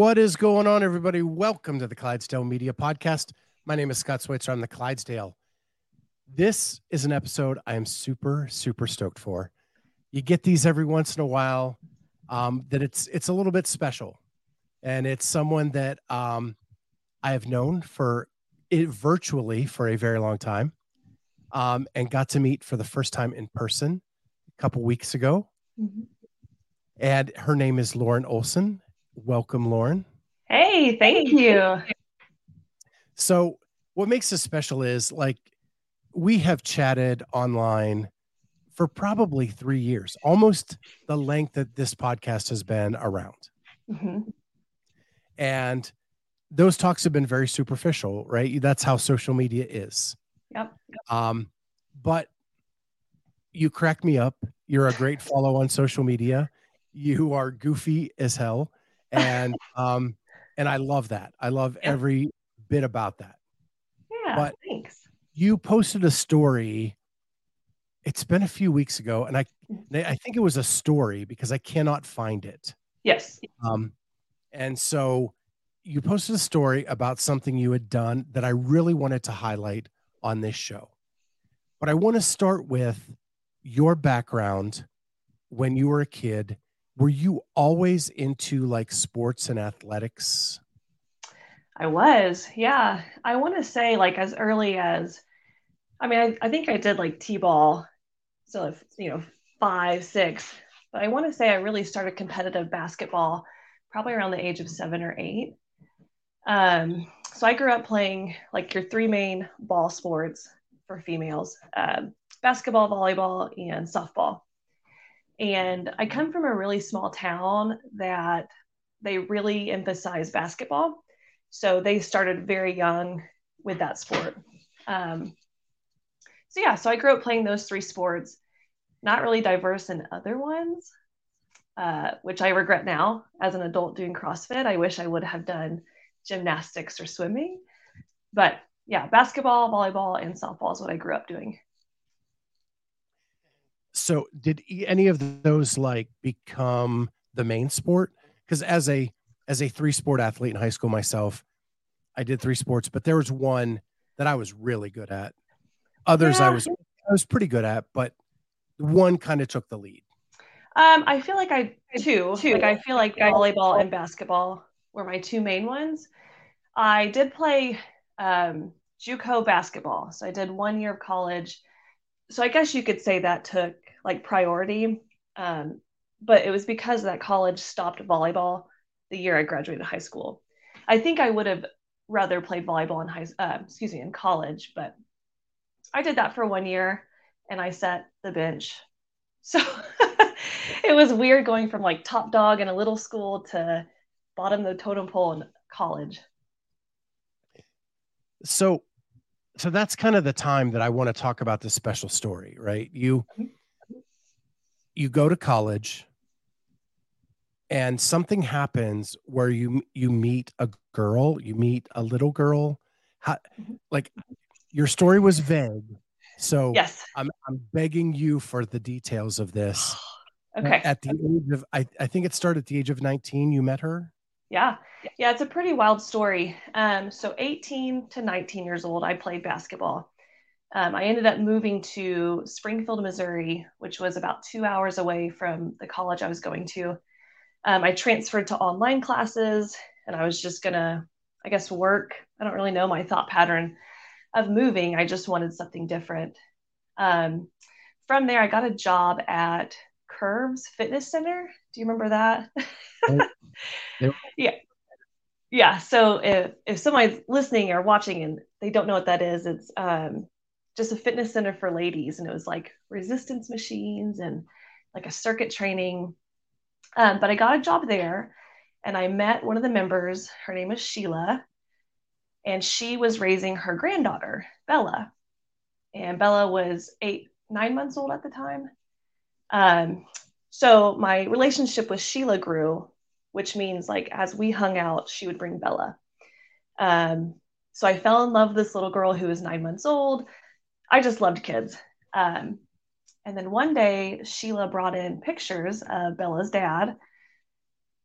What is going on, everybody? Welcome to the Clydesdale Media Podcast. My name is Scott Switzer. I'm the Clydesdale. This is an episode I am super, super stoked for. You get these every once in a while. Um, that it's it's a little bit special, and it's someone that um, I have known for it virtually for a very long time, um, and got to meet for the first time in person a couple weeks ago. Mm-hmm. And her name is Lauren Olson. Welcome, Lauren. Hey, thank you. So, what makes this special is like we have chatted online for probably three years, almost the length that this podcast has been around. hmm And those talks have been very superficial, right? That's how social media is. Yep. Um, but you crack me up. You're a great follow on social media. You are goofy as hell. And um, and I love that. I love Yeah. every bit about that. Yeah. But- thanks. You posted a story. It's been a few weeks ago, and I I think it was a story because I cannot find it. Yes. Um, and so you posted a story about something you had done that I really wanted to highlight on this show. But I want to start with your background when you were a kid. Were you always into like sports and athletics? I was. Yeah. I want to say, like, as early as, I mean, I, I think I did like T ball. So, if, you know, five, six. But I want to say I really started competitive basketball probably around the age of seven or eight. Um, so I grew up playing like your three main ball sports for females um, basketball, volleyball, and softball. And I come from a really small town that they really emphasize basketball. So they started very young with that sport. Um, so yeah, so I grew up playing those three sports, not really diverse in other ones, uh, which I regret now as an adult doing CrossFit. I wish I would have done gymnastics or swimming. But yeah, basketball, volleyball, and softball is what I grew up doing. So did e- any of those like become the main sport? Because as a as a three sport athlete in high school myself, I did three sports, but there was one that I was really good at. Others I was I was pretty good at, but one kind of took the lead. Um, I feel like I two, like I feel like volleyball and basketball were my two main ones. I did play um, JUCO basketball, so I did one year of college. So I guess you could say that took like priority, um, but it was because that college stopped volleyball the year I graduated high school. I think I would have rather played volleyball in high, uh, excuse me, in college, but I did that for one year, and I set the bench. So it was weird going from like top dog in a little school to bottom the totem pole in college. So so that's kind of the time that I want to talk about this special story, right? You Mhm. you go to college and something happens where you you meet a girl, you meet a little girl. How, Mhm. like your story was vague. So Yes. I'm I'm begging you for the details of this. Okay. At the age of I, I think it started at the age of 19, you met her. Yeah. Yeah, it's a pretty wild story. Um, so 18 to 19 years old, I played basketball. Um, I ended up moving to Springfield, Missouri, which was about two hours away from the college I was going to. Um, I transferred to online classes and I was just gonna, I guess, work. I don't really know my thought pattern of moving. I just wanted something different. Um, from there, I got a job at Curves Fitness Center. Do you remember that? Yeah. Yeah. So if, if somebody's listening or watching and they don't know what that is, it's um, just a fitness center for ladies. And it was like resistance machines and like a circuit training. Um, but I got a job there and I met one of the members. Her name is Sheila, and she was raising her granddaughter, Bella. And Bella was eight, nine months old at the time. Um, so my relationship with Sheila grew, which means like as we hung out, she would bring Bella. Um, so I fell in love with this little girl who was nine months old. I just loved kids. Um, and then one day, Sheila brought in pictures of Bella's dad,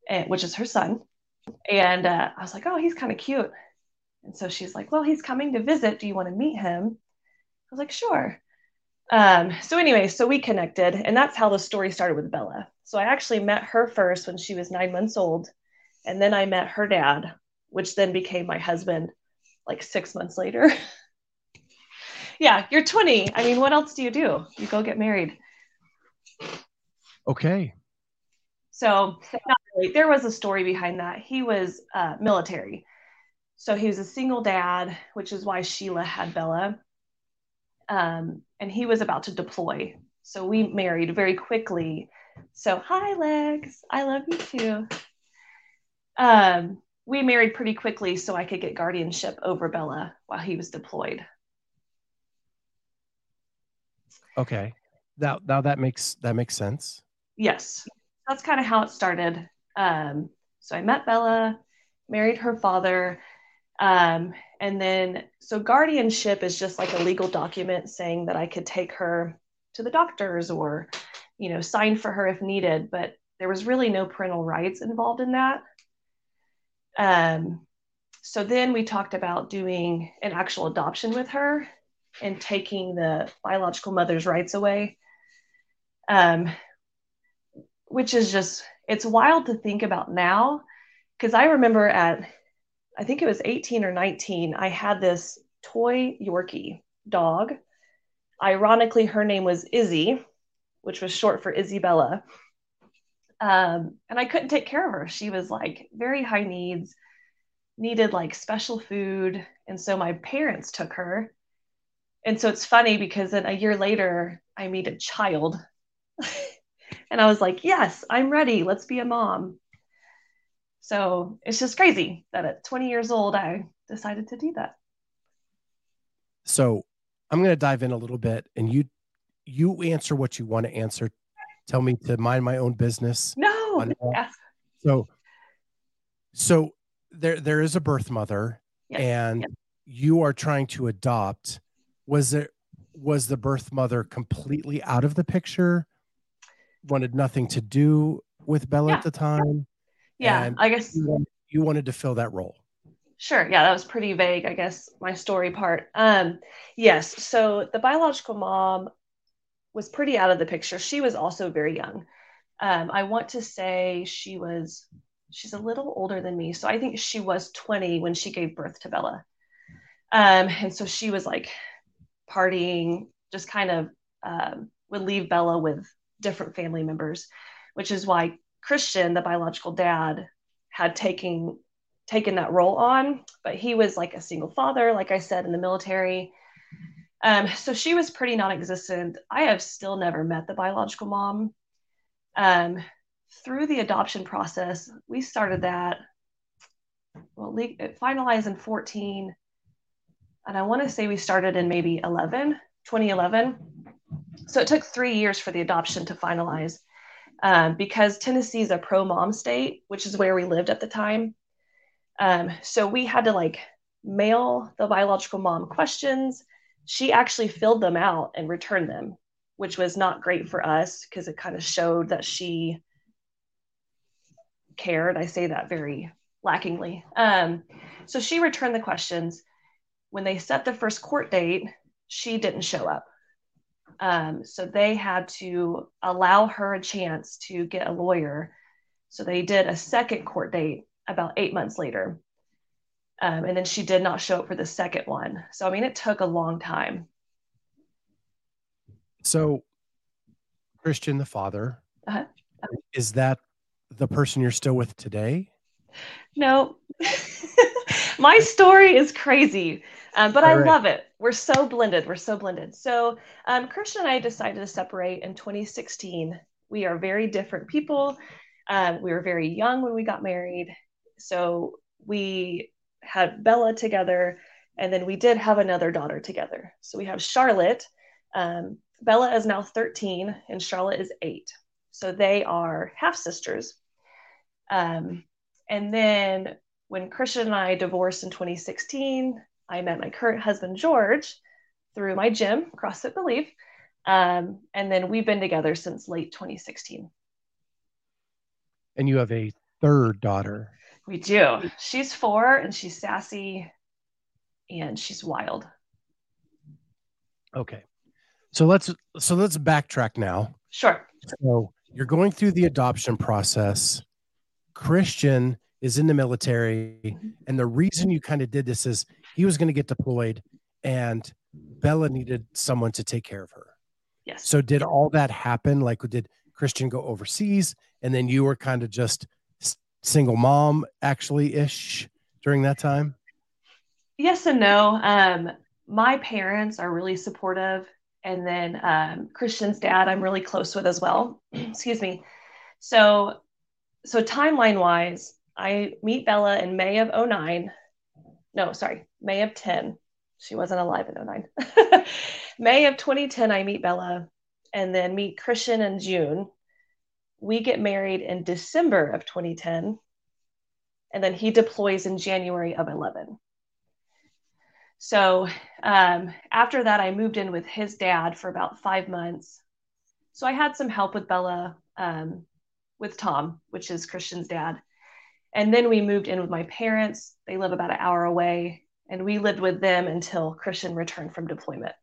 eh, which is her son. And uh, I was like, oh, he's kind of cute. And so she's like, well, he's coming to visit. Do you want to meet him? I was like, sure. Um, so anyway, so we connected, and that's how the story started with Bella. So I actually met her first when she was nine months old, and then I met her dad, which then became my husband like six months later. yeah, you're 20. I mean, what else do you do? You go get married. Okay. So really. there was a story behind that. He was uh, military. So he was a single dad, which is why Sheila had Bella. Um, and he was about to deploy. So we married very quickly. So hi, Lex. I love you too. Um, we married pretty quickly so I could get guardianship over Bella while he was deployed. Okay. Now now that makes that makes sense. Yes. That's kind of how it started. Um, so I met Bella, married her father, um, and then so guardianship is just like a legal document saying that I could take her to the doctors or, you know, sign for her if needed, but there was really no parental rights involved in that. Um, so then we talked about doing an actual adoption with her and taking the biological mother's rights away. Um, which is just, it's wild to think about now. Because I remember at, I think it was 18 or 19, I had this toy Yorkie dog. Ironically, her name was Izzy, which was short for Isabella. Um, and I couldn't take care of her. She was like very high needs, needed like special food. And so my parents took her and so it's funny because then a year later I meet a child and I was like, yes, I'm ready. Let's be a mom. So it's just crazy that at 20 years old, I decided to do that. So I'm going to dive in a little bit and you, you answer what you want to answer. Tell me to mind my own business. No. So, so there, there is a birth mother yes. and yes. you are trying to adopt was it was the birth mother completely out of the picture wanted nothing to do with bella yeah. at the time yeah i guess you wanted, you wanted to fill that role. Sure yeah that was pretty vague i guess my story part. Um yes so the biological mom was pretty out of the picture. She was also very young. Um i want to say she was she's a little older than me so i think she was 20 when she gave birth to bella. Um and so she was like partying, just kind of um, would leave Bella with different family members, which is why Christian, the biological dad, had taken taken that role on. But he was like a single father, like I said, in the military. Um, so she was pretty non-existent. I have still never met the biological mom. Um, through the adoption process, we started that. Well, it finalized in 14 and I want to say we started in maybe 11, 2011. So it took three years for the adoption to finalize um, because Tennessee is a pro mom state, which is where we lived at the time. Um, so we had to like mail the biological mom questions. She actually filled them out and returned them, which was not great for us because it kind of showed that she cared. I say that very lackingly. Um, so she returned the questions when they set the first court date, she didn't show up. Um, so they had to allow her a chance to get a lawyer. So they did a second court date about eight months later. Um, and then she did not show up for the second one. So, I mean, it took a long time. So, Christian, the father, uh-huh. is that the person you're still with today? No. My story is crazy. Um, but All I right. love it. We're so blended. We're so blended. So um, Christian and I decided to separate in 2016. We are very different people. Um, we were very young when we got married. So we had Bella together, and then we did have another daughter together. So we have Charlotte. Um, Bella is now 13, and Charlotte is eight. So they are half sisters. Um, and then when Christian and I divorced in 2016, I met my current husband, George, through my gym, CrossFit Believe. Um, and then we've been together since late 2016. And you have a third daughter. We do. She's four and she's sassy and she's wild. Okay. So let's so let's backtrack now. Sure. So you're going through the adoption process. Christian is in the military, and the reason you kind of did this is he was going to get deployed, and Bella needed someone to take care of her. Yes. So did all that happen? Like, did Christian go overseas, and then you were kind of just single mom, actually ish during that time? Yes and no. Um, my parents are really supportive, and then um, Christian's dad, I'm really close with as well. Excuse me. So, so timeline wise, I meet Bella in May of 09. No, sorry, May of 10. She wasn't alive in 09. May of 2010, I meet Bella and then meet Christian in June. We get married in December of 2010. And then he deploys in January of 11. So um, after that, I moved in with his dad for about five months. So I had some help with Bella, um, with Tom, which is Christian's dad. And then we moved in with my parents. They live about an hour away, and we lived with them until Christian returned from deployment.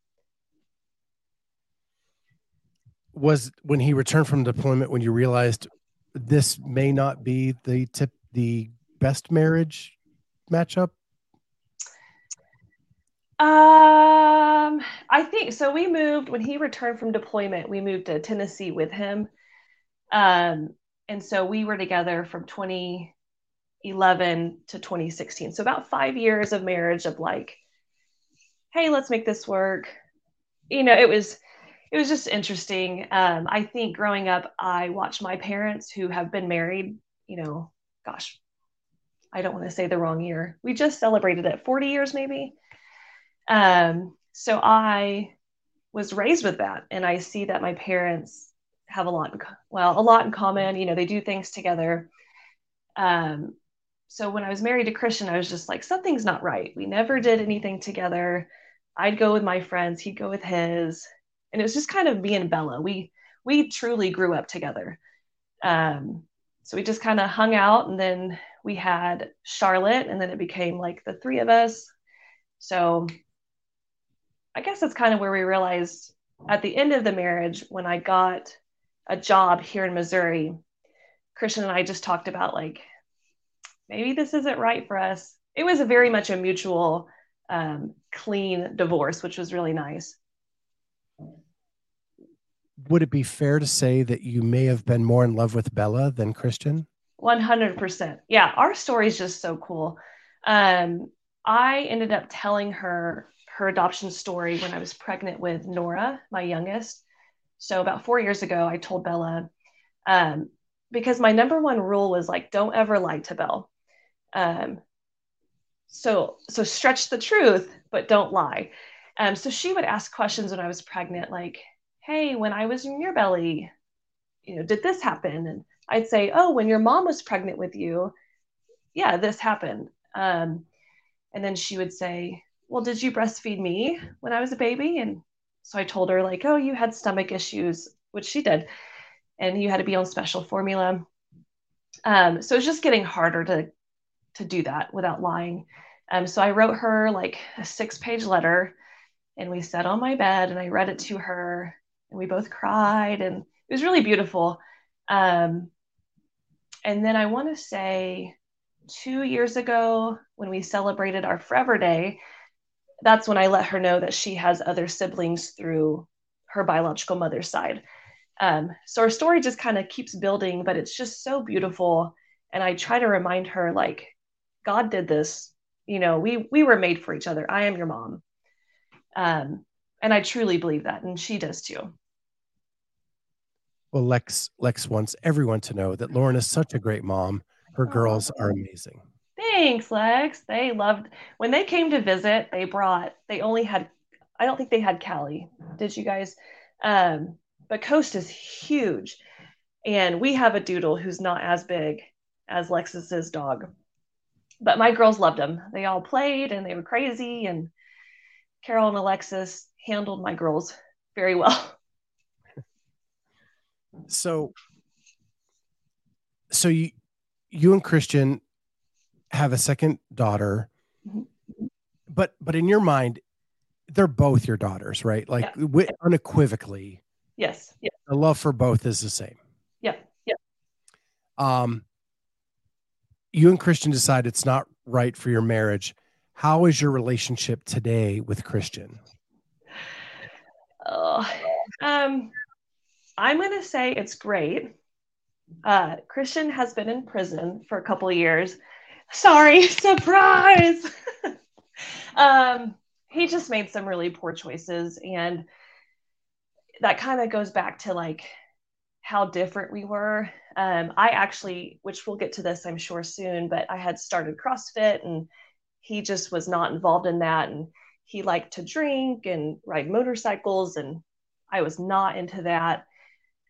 Was when he returned from deployment when you realized this may not be the tip the best marriage matchup? Um, I think so. We moved when he returned from deployment. We moved to Tennessee with him, um, and so we were together from 20 11 to 2016. So about five years of marriage of like, hey, let's make this work. You know, it was it was just interesting. Um, I think growing up, I watched my parents who have been married, you know, gosh, I don't want to say the wrong year. We just celebrated it 40 years maybe. Um, so I was raised with that and I see that my parents have a lot in, well, a lot in common, you know, they do things together. Um, so when I was married to Christian, I was just like, something's not right. We never did anything together. I'd go with my friends, he'd go with his. And it was just kind of me and Bella. We we truly grew up together. Um, so we just kind of hung out and then we had Charlotte and then it became like the three of us. So I guess that's kind of where we realized at the end of the marriage when I got a job here in Missouri, Christian and I just talked about like maybe this isn't right for us. It was a very much a mutual, um, clean divorce, which was really nice. Would it be fair to say that you may have been more in love with Bella than Christian? 100%. Yeah, our story is just so cool. Um, I ended up telling her her adoption story when I was pregnant with Nora, my youngest. So about four years ago, I told Bella, um, because my number one rule was like, don't ever lie to Belle. Um, so so stretch the truth, but don't lie. Um, so she would ask questions when I was pregnant, like, "Hey, when I was in your belly, you know, did this happen?" And I'd say, "Oh, when your mom was pregnant with you, yeah, this happened." Um, and then she would say, "Well, did you breastfeed me when I was a baby?" And so I told her, like, "Oh, you had stomach issues," which she did, and you had to be on special formula. Um, so it's just getting harder to to do that without lying. Um, so I wrote her like a six page letter and we sat on my bed and I read it to her and we both cried and it was really beautiful. Um, and then I want to say two years ago when we celebrated our Forever Day, that's when I let her know that she has other siblings through her biological mother's side. Um, so our story just kind of keeps building, but it's just so beautiful. And I try to remind her, like, God did this. You know, we we were made for each other. I am your mom. Um, and I truly believe that, and she does too. Well, Lex Lex wants everyone to know that Lauren is such a great mom. Her girls are amazing. Thanks, Lex. They loved when they came to visit. They brought. They only had. I don't think they had Callie. Did you guys? Um, but Coast is huge, and we have a doodle who's not as big as Lexus's dog. But my girls loved them. They all played and they were crazy. And Carol and Alexis handled my girls very well. So, so you, you and Christian have a second daughter, Mm-hmm. but but in your mind, they're both your daughters, right? Like Yeah. unequivocally, Yes. Yeah. the love for both is the same. Yeah. Yeah. Um, you and Christian decide it's not right for your marriage. How is your relationship today with Christian? Oh, um, I'm going to say it's great. Uh, Christian has been in prison for a couple years. Sorry, surprise. um, he just made some really poor choices. And that kind of goes back to like how different we were. Um, I actually, which we'll get to this, I'm sure soon, but I had started CrossFit and he just was not involved in that. And he liked to drink and ride motorcycles and i was not into that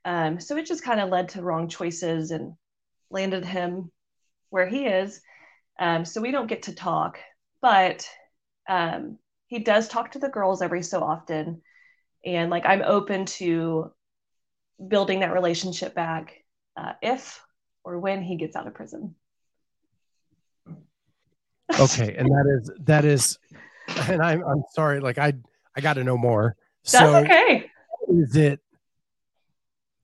um, so it just kind of led to wrong choices and landed him where he is um, so we don't get to talk but um, he does talk to the girls every so often and like i'm open to building that relationship back uh, if or when he gets out of prison Okay, and that is that is, and I'm I'm sorry, like I I got to know more. that's so okay is it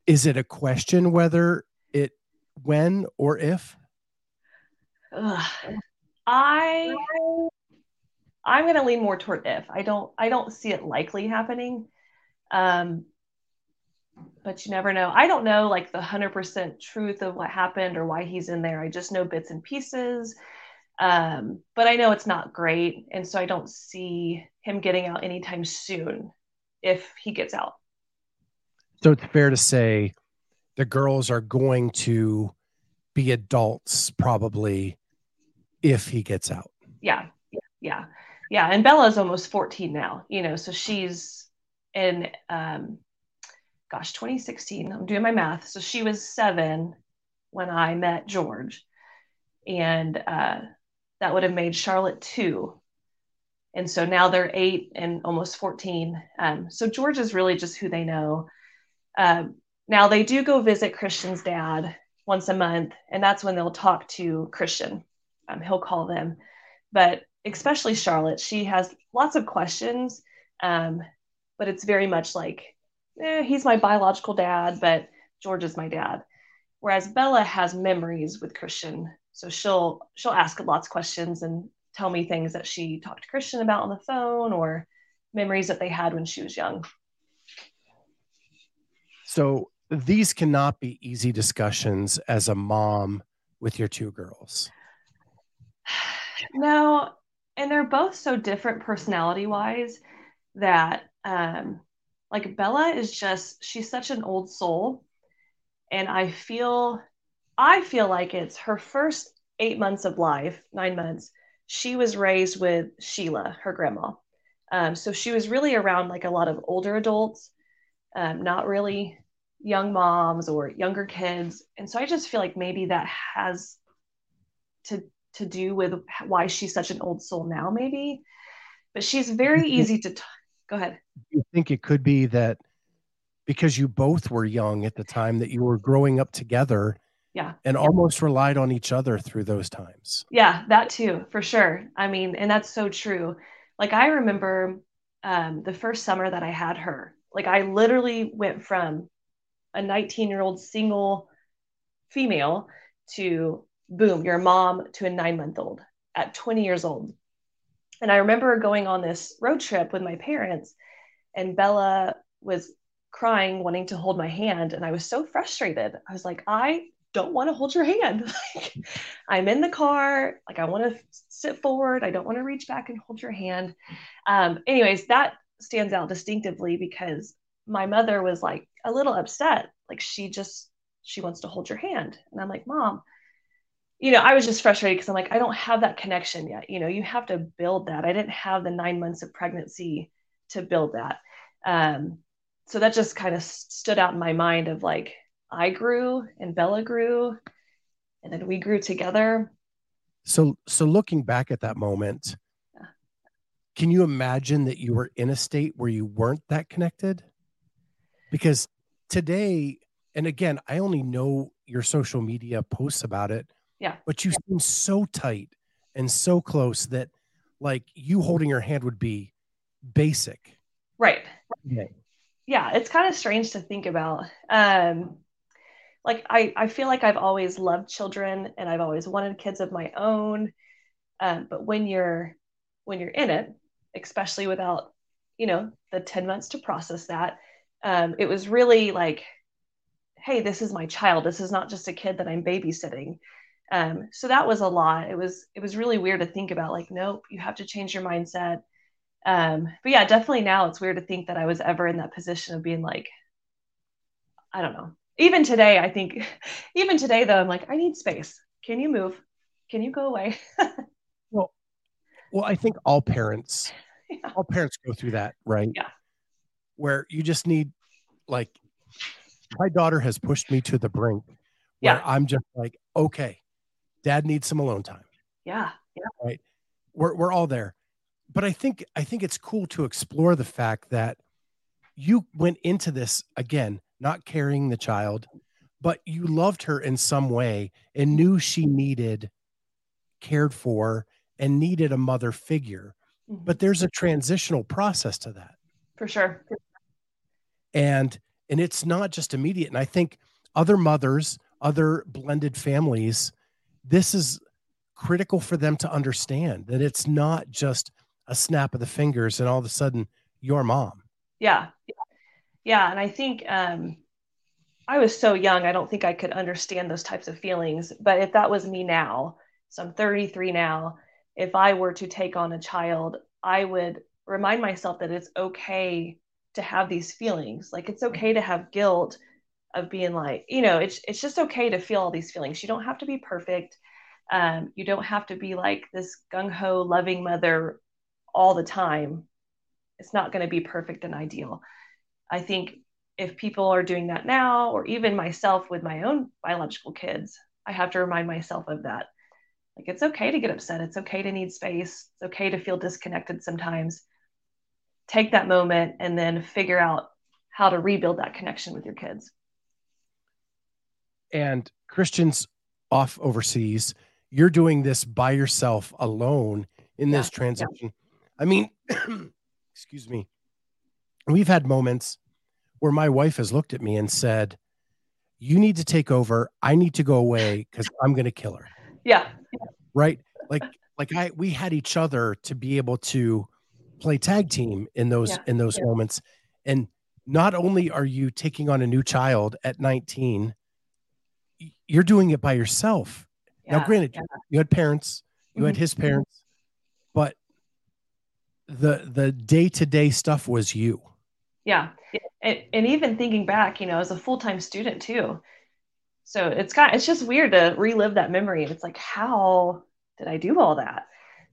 is it a question whether it when or if? Ugh. I I'm gonna lean more toward if. I don't I don't see it likely happening. Um but you never know. I don't know like the hundred percent truth of what happened or why he's in there. I just know bits and pieces. Um, but I know it's not great, and so I don't see him getting out anytime soon if he gets out. So it's fair to say the girls are going to be adults probably if he gets out. yeah yeah yeah and bella's almost 14 now you know so she's in um gosh 2016 i'm doing my math. So she was seven when i met george. And uh that would have made charlotte two. And so now they're eight and almost 14 um so george is really just who they know. Um now they do go visit christian's dad once a month and that's when they'll talk to christian. Um, he'll call them. But especially Charlotte, she has lots of questions, um, but it's very much like, eh, he's my biological dad, but George is my dad. Whereas Bella has memories with Christian, so she'll she'll ask lots of questions and tell me things that she talked to Christian about on the phone or memories that they had when she was young. So these cannot be easy discussions as a mom with your two girls. No, and they're both so different personality wise that um like Bella is just she's such an old soul and I feel I feel like it's her first 8 months of life, 9 months. She was raised with Sheila, her grandma. Um, so she was really around like a lot of older adults, um, not really young moms or younger kids. And so I just feel like maybe that has to to do with why she's such an old soul now, maybe. But she's very easy to t- go ahead. You think it could be that because you both were young at the time that you were growing up together Yeah. and almost relied on each other through those times. Yeah, that too, for sure. I mean, and that's so true. Like I remember um, the first summer that I had her. Like I literally went from a 19 year old single female to boom, you're mom to a nine month old at 20 years old. And I remember going on this road trip with my parents, and Bella was crying, wanting to hold my hand. And I was so frustrated. I was like, I don't want to hold your hand. I'm in the car. Like, I want to sit forward. I don't want to reach back and hold your hand. Um, anyways, that stands out distinctively because my mother was like a little upset. Like she just, she wants to hold your hand. And I'm like, Mom, you know, I was just frustrated because I'm like, I don't have that connection yet. You know, you have to build that. I didn't have the nine months of pregnancy to build that. Um, so that just kind of stood out in my mind of like, I grew and Bella grew, and then we grew together. So, so looking back at that moment, yeah. can you imagine that you were in a state where you weren't that connected? Because today, and again, I only know your social media posts about it yeah. But you yeah. seem so tight and so close that like you holding your hand would be basic. Right. Yeah. Yeah. It's kind of strange to think about. Um, like I, I feel like I've always loved children and I've always wanted kids of my own. Um, but when you're when you're in it, especially without, you know, the 10 months to process that, um, it was really like, hey, this is my child. This is not just a kid that I'm babysitting. Um, so that was a lot. It was it was really weird to think about. Like, nope, you have to change your mindset. Um, but yeah, definitely now it's weird to think that I was ever in that position of being like, I don't know. Even today, I think, even today though, I'm like, I need space. Can you move? Can you go away? well, well, I think all parents, yeah. all parents go through that, right? Yeah. Where you just need, like, my daughter has pushed me to the brink. Where yeah. I'm just like, okay, dad needs some alone time. Yeah. Yeah. Right. We're, we're all there. But I think, I think it's cool to explore the fact that you went into this again, not carrying the child, but you loved her in some way and knew she needed cared for and needed a mother figure. Mm-hmm. But there's a transitional process to that. For sure. And and it's not just immediate. And I think other mothers, other blended families this is critical for them to understand that it's not just a snap of the fingers and all of a sudden your mom. Yeah. Yeah. And I think um, I was so young, I don't think I could understand those types of feelings. But if that was me now, so I'm 33 now, if I were to take on a child, I would remind myself that it's okay to have these feelings. Like it's okay to have guilt of being like, you know, it's it's just okay to feel all these feelings. You don't have to be perfect. Um, you don't have to be like this gung ho loving mother all the time. It's not going to be perfect and ideal. I think if people are doing that now, or even myself with my own biological kids, I have to remind myself of that. Like it's okay to get upset. It's okay to need space. It's okay to feel disconnected sometimes. Take that moment and then figure out how to rebuild that connection with your kids and Christians off overseas, you're doing this by yourself alone in this transition. Yeah. I mean, excuse me. We've had moments where my wife has looked at me and said, You need to take over. I need to go away because I'm going to kill her. Yeah. Right. Like, like I, we had each other to be able to play tag team in those, yeah. in those yeah. moments. And not only are you taking on a new child at 19, you're doing it by yourself. Yeah, now, granted, yeah. you had parents, you mm-hmm. had his parents, but the the day to day stuff was you. Yeah, and, and even thinking back, you know, as a full time student too. So it's got it's just weird to relive that memory. It's like, how did I do all that?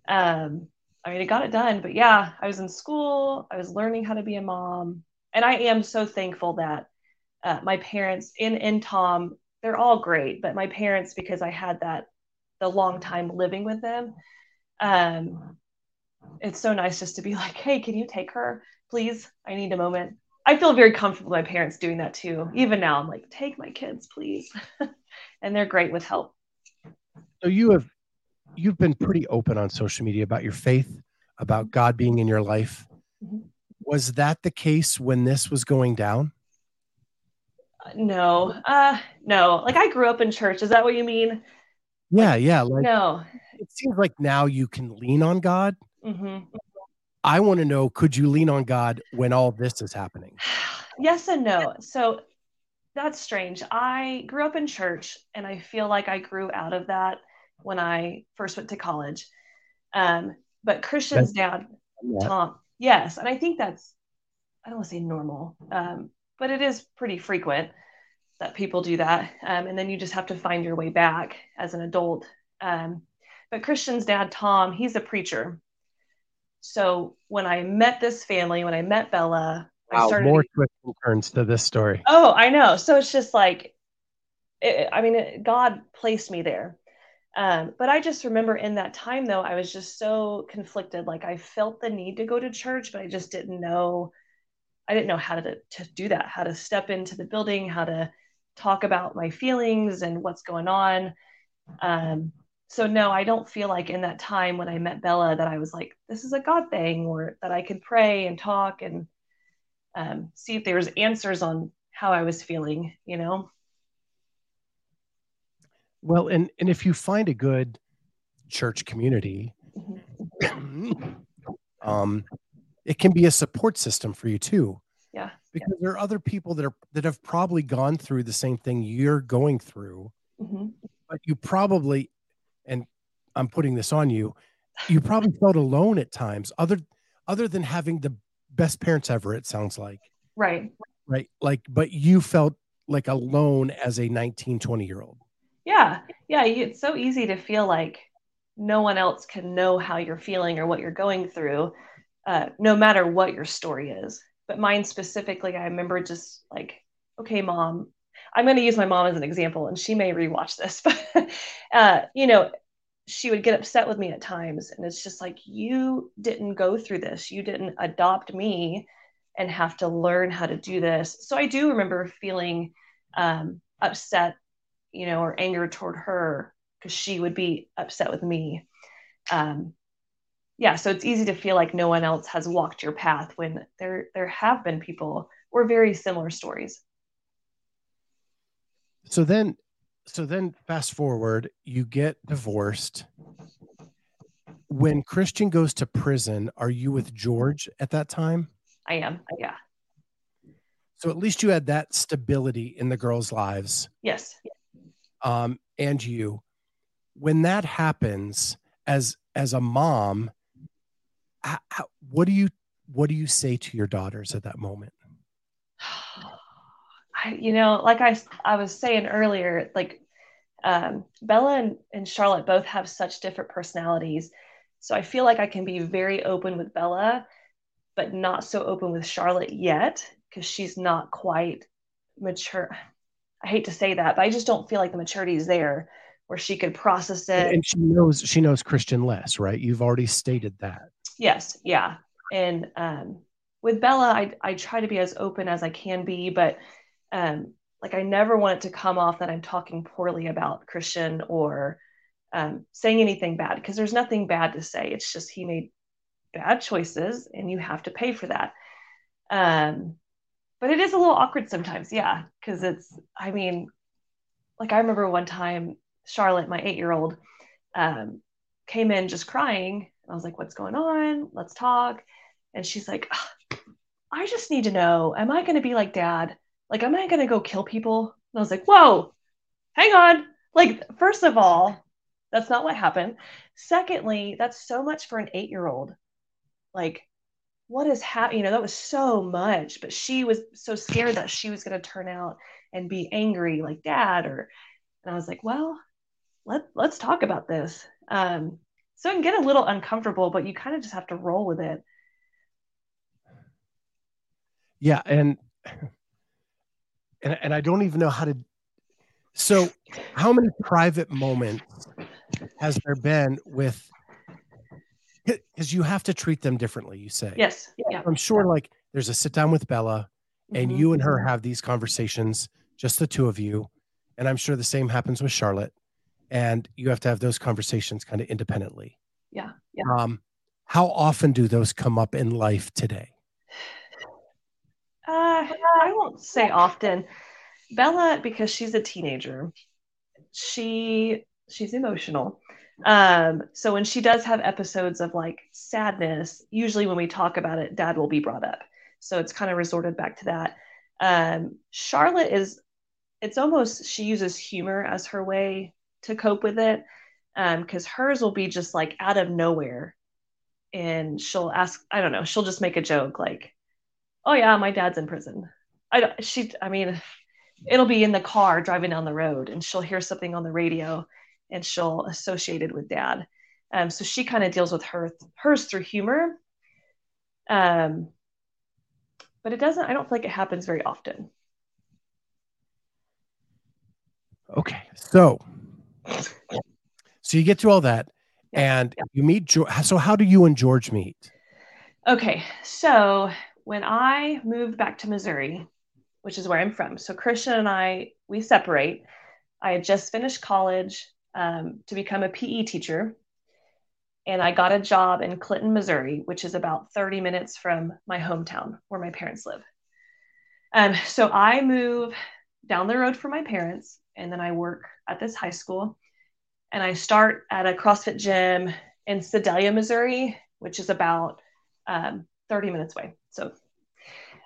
Um, I mean, I got it done, but yeah, I was in school. I was learning how to be a mom, and I am so thankful that uh, my parents in in Tom they're all great, but my parents, because I had that the long time living with them, um, it's so nice just to be like, hey, can you take her, please? I need a moment. I feel very comfortable with my parents doing that too. Even now, I'm like, take my kids, please. and they're great with help. So you have you've been pretty open on social media about your faith, about God being in your life. Mm-hmm. Was that the case when this was going down? No. Uh no. Like i grew up in church. Is that what you mean? Yeah like, yeah like no. it seems like now you can lean on god. Mm-hmm. i want to know could you lean on god when all this is happening? Yes and no. So that's strange. I grew up in church and i feel like i grew out of that when i first went to college. Um but christian's dad tom yes and i think that's I don't want to say normal, um, but it is pretty frequent that people do that. Um, and then you just have to find your way back as an adult. Um, but Christian's dad, Tom, he's a preacher. So when I met this family, when I met Bella, wow, I started more twists and turns to this story. Oh, I know. So it's just like, it, I mean, it, God placed me there. Um, but I just remember in that time, though, I was just so conflicted. Like I felt the need to go to church, but I just didn't know. I didn't know how to, to do that, how to step into the building, how to talk about my feelings and what's going on. Um, so no, I don't feel like in that time when I met Bella that I was like, this is a God thing, or that I could pray and talk and um, see if there was answers on how I was feeling, you know. Well, and and if you find a good church community, Mm-hmm. um, it can be a support system for you too. Yeah. Because there are other people that are that have probably gone through the same thing you're going through, hmm but you probably, and I'm putting this on you, you probably felt alone at times, other other than having the best parents ever. It sounds like Right. right, like, but you felt like alone as a 19, 20 year old. Yeah. Yeah. It's so easy to feel like no one else can know how you're feeling or what you're going through, uh, no matter what your story is. But mine specifically, I remember just like, okay, mom, I'm going to use my mom as an example, and she may rewatch this, but, uh, you know, she would get upset with me at times. And it's just like, you didn't go through this. You didn't adopt me and have to learn how to do this. So I do remember feeling um, upset, you know, or anger toward her because she would be upset with me. Um, yeah, so it's easy to feel like no one else has walked your path when there there have been people or very similar stories. So then, so then fast forward, you get divorced. When Christian goes to prison, are you with George at that time? I am, yeah, So at least you had that stability in the girls' lives, yes, um, and you. When that happens, as as a mom, how, how, what do you what do you say to your daughters at that moment? I, you know, like I, I was saying earlier, like um, Bella and, and Charlotte both have such different personalities. So I feel like I can be very open with Bella, but not so open with Charlotte yet because she's not quite mature. I hate to say that, but I just don't feel like the maturity is there where she could process it. And she knows she knows Christian less, right? You've already stated that. Yes, yeah. And um, with Bella, I I try to be as open as I can be, but um, like I never want it to come off that I'm talking poorly about Christian or um, saying anything bad because there's nothing bad to say. It's just he made bad choices, and you have to pay for that. Um, but it is a little awkward sometimes, yeah, because it's. I mean, like I remember one time Charlotte, my eight year old, um, came in just crying. I was like, what's going on? Let's talk. And she's like, I just need to know, am I going to be like dad? Like, am I going to go kill people? And I was like, whoa, hang on. Like, first of all, that's not what happened. Secondly, that's so much for an eight year old. Like, what is happening? You know, that was so much, but she was so scared that she was going to turn out and be angry like dad or, and I was like, well, let, let's talk about this. Um, so it can get a little uncomfortable, but you kind of just have to roll with it. Yeah, and and and I don't even know how to. So, how many private moments has there been with? Because you have to treat them differently. You say, Yes. Yeah. I'm sure. Like, there's a sit down with Bella, and Mhm. you and her have these conversations, just the two of you, and I'm sure the same happens with Charlotte, and you have to have those conversations kind of independently. Yeah. Yeah. Um, how often do those come up in life today? Uh, I won't say often. Bella, because she's a teenager, she she's emotional. Um, so when she does have episodes of like sadness, usually when we talk about it, dad will be brought up. So it's kind of resorted back to that. Um, Charlotte is it's almost she uses humor as her way to cope with it. Um, because hers will be just like out of nowhere. And she'll ask, I don't know, she'll just make a joke like, Oh yeah, my dad's in prison. I don't, she, I mean, it'll be in the car driving down the road and she'll hear something on the radio and she'll associate it with dad. Um, so she kind of deals with her hers through humor. Um, but it doesn't, I don't feel like it happens very often. Okay. So, so you get through all that Yeah. and you meet, George. so how do you and George meet? Okay, so when I moved back to Missouri, which is where I'm from, so Christian and I we separate. I had just finished college um, to become a PE teacher, and I got a job in Clinton, Missouri, which is about 30 minutes from my hometown where my parents live. Um, so I move down the road from my parents, and then I work at this high school, and I start at a CrossFit gym in Sedalia, Missouri, which is about um, 30 minutes away. So,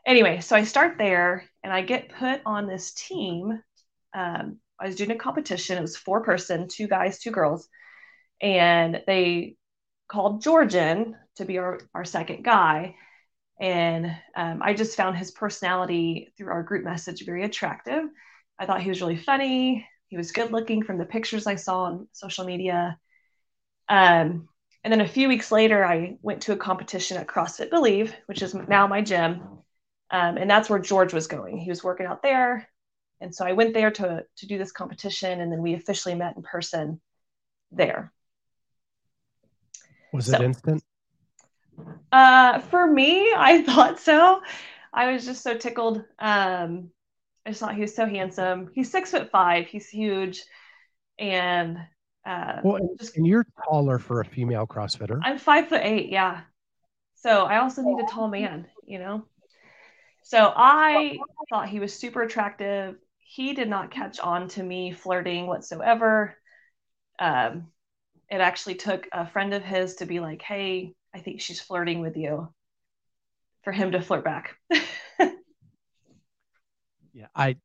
anyway, so I start there and I get put on this team. Um, I was doing a competition. It was four person, two guys, two girls. And they called George in to be our, our second guy. And um, I just found his personality through our group message very attractive. I thought he was really funny. He was good looking from the pictures I saw on social media. Um, and then a few weeks later, I went to a competition at CrossFit Believe, which is now my gym. Um, and that's where George was going. He was working out there. And so I went there to, to do this competition. And then we officially met in person there. Was it instant? Uh, for me, I thought so. I was just so tickled. Um, I just thought he was so handsome. He's six foot five. He's huge. And uh, Well, and, just and you're taller for a female CrossFitter. I'm five foot eight, yeah. So I also need a tall man, you know. So I thought he was super attractive. He did not catch on to me flirting whatsoever. Um, it actually took a friend of his to be like, "Hey, I think she's flirting with you," for him to flirt back. Yeah, I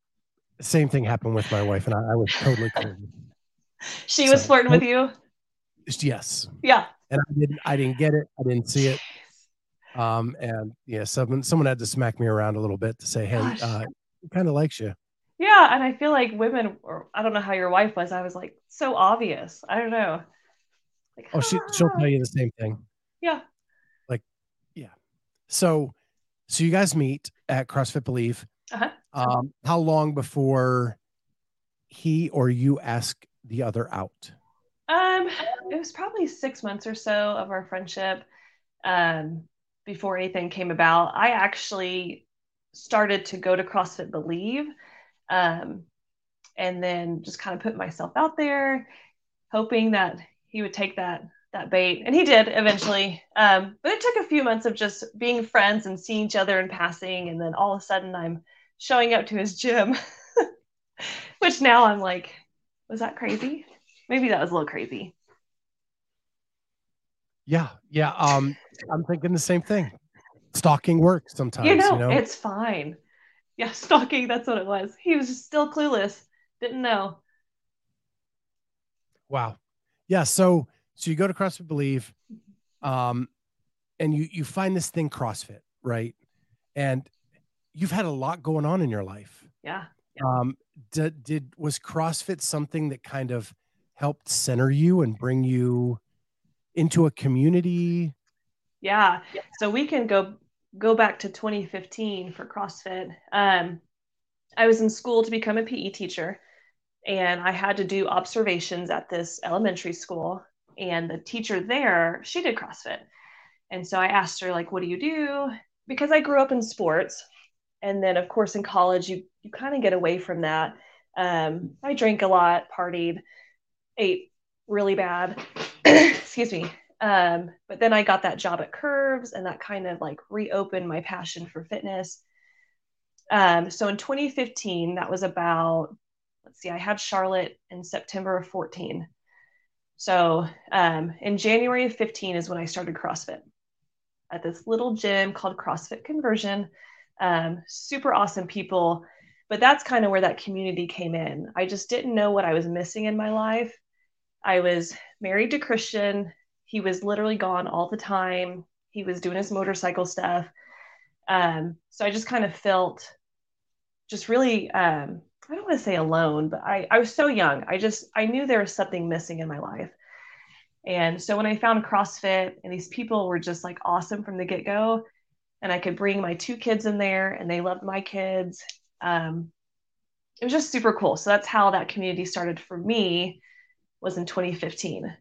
same thing happened with my wife, and I, I was totally she was flirting with you. Yes, Yeah. and I didn't. I didn't get it. I didn't see it. Um, and yeah, someone someone had to smack me around a little bit to say, "Hey, uh, kind of likes you." Yeah, and I feel like women, or I don't know how your wife was. I was like, so obvious. I don't know. Like, Oh, she she'll "Ah." tell you the same thing. Yeah. Like, yeah. So, so you guys meet at CrossFit Believe. Uh-huh. Um, how long before he or you ask the other out? Um, it was probably six months or so of our friendship um, before anything came about. I actually started to go to CrossFit Believe um, and then just kind of put myself out there, hoping that he would take that that bait, and he did eventually. Um, but it took a few months of just being friends and seeing each other in passing, and then all of a sudden I'm showing up to his gym, which now I'm like, was that crazy? Maybe that was a little crazy. Yeah, yeah. Um, I'm thinking the same thing. Stalking works sometimes. you know, you know? it's fine. Yeah, stalking, that's what it was. He was still clueless, didn't know. Wow. Yeah. So so you go to CrossFit Believe, um, and you you find this thing CrossFit, right? And you've had a lot going on in your life. Yeah. Um, did, did was CrossFit something that kind of helped center you and bring you into a community? Yeah. So we can go go back to 2015 for CrossFit. Um, I was in school to become a PE teacher, and I had to do observations at this elementary school. And the teacher there, she did CrossFit, and so I asked her like, "What do you do?" Because I grew up in sports, and then of course in college you you kind of get away from that. Um, I drank a lot, partied, ate really bad. Excuse me. Um, but then I got that job at Curves, and that kind of like reopened my passion for fitness. Um, so in 2015, that was about, let's see, I had Charlotte in September of 14. So um, in January of 15 is when I started CrossFit at this little gym called CrossFit Conversion. Um, super awesome people. But that's kind of where that community came in. I just didn't know what I was missing in my life. I was married to Christian. He was literally gone all the time. He was doing his motorcycle stuff. Um, so I just kind of felt just really, um, I don't want to say alone, but I, I was so young. I just, I knew there was something missing in my life. And so when I found CrossFit and these people were just like awesome from the get go, and I could bring my two kids in there and they loved my kids, um, it was just super cool. So that's how that community started for me was in 2015.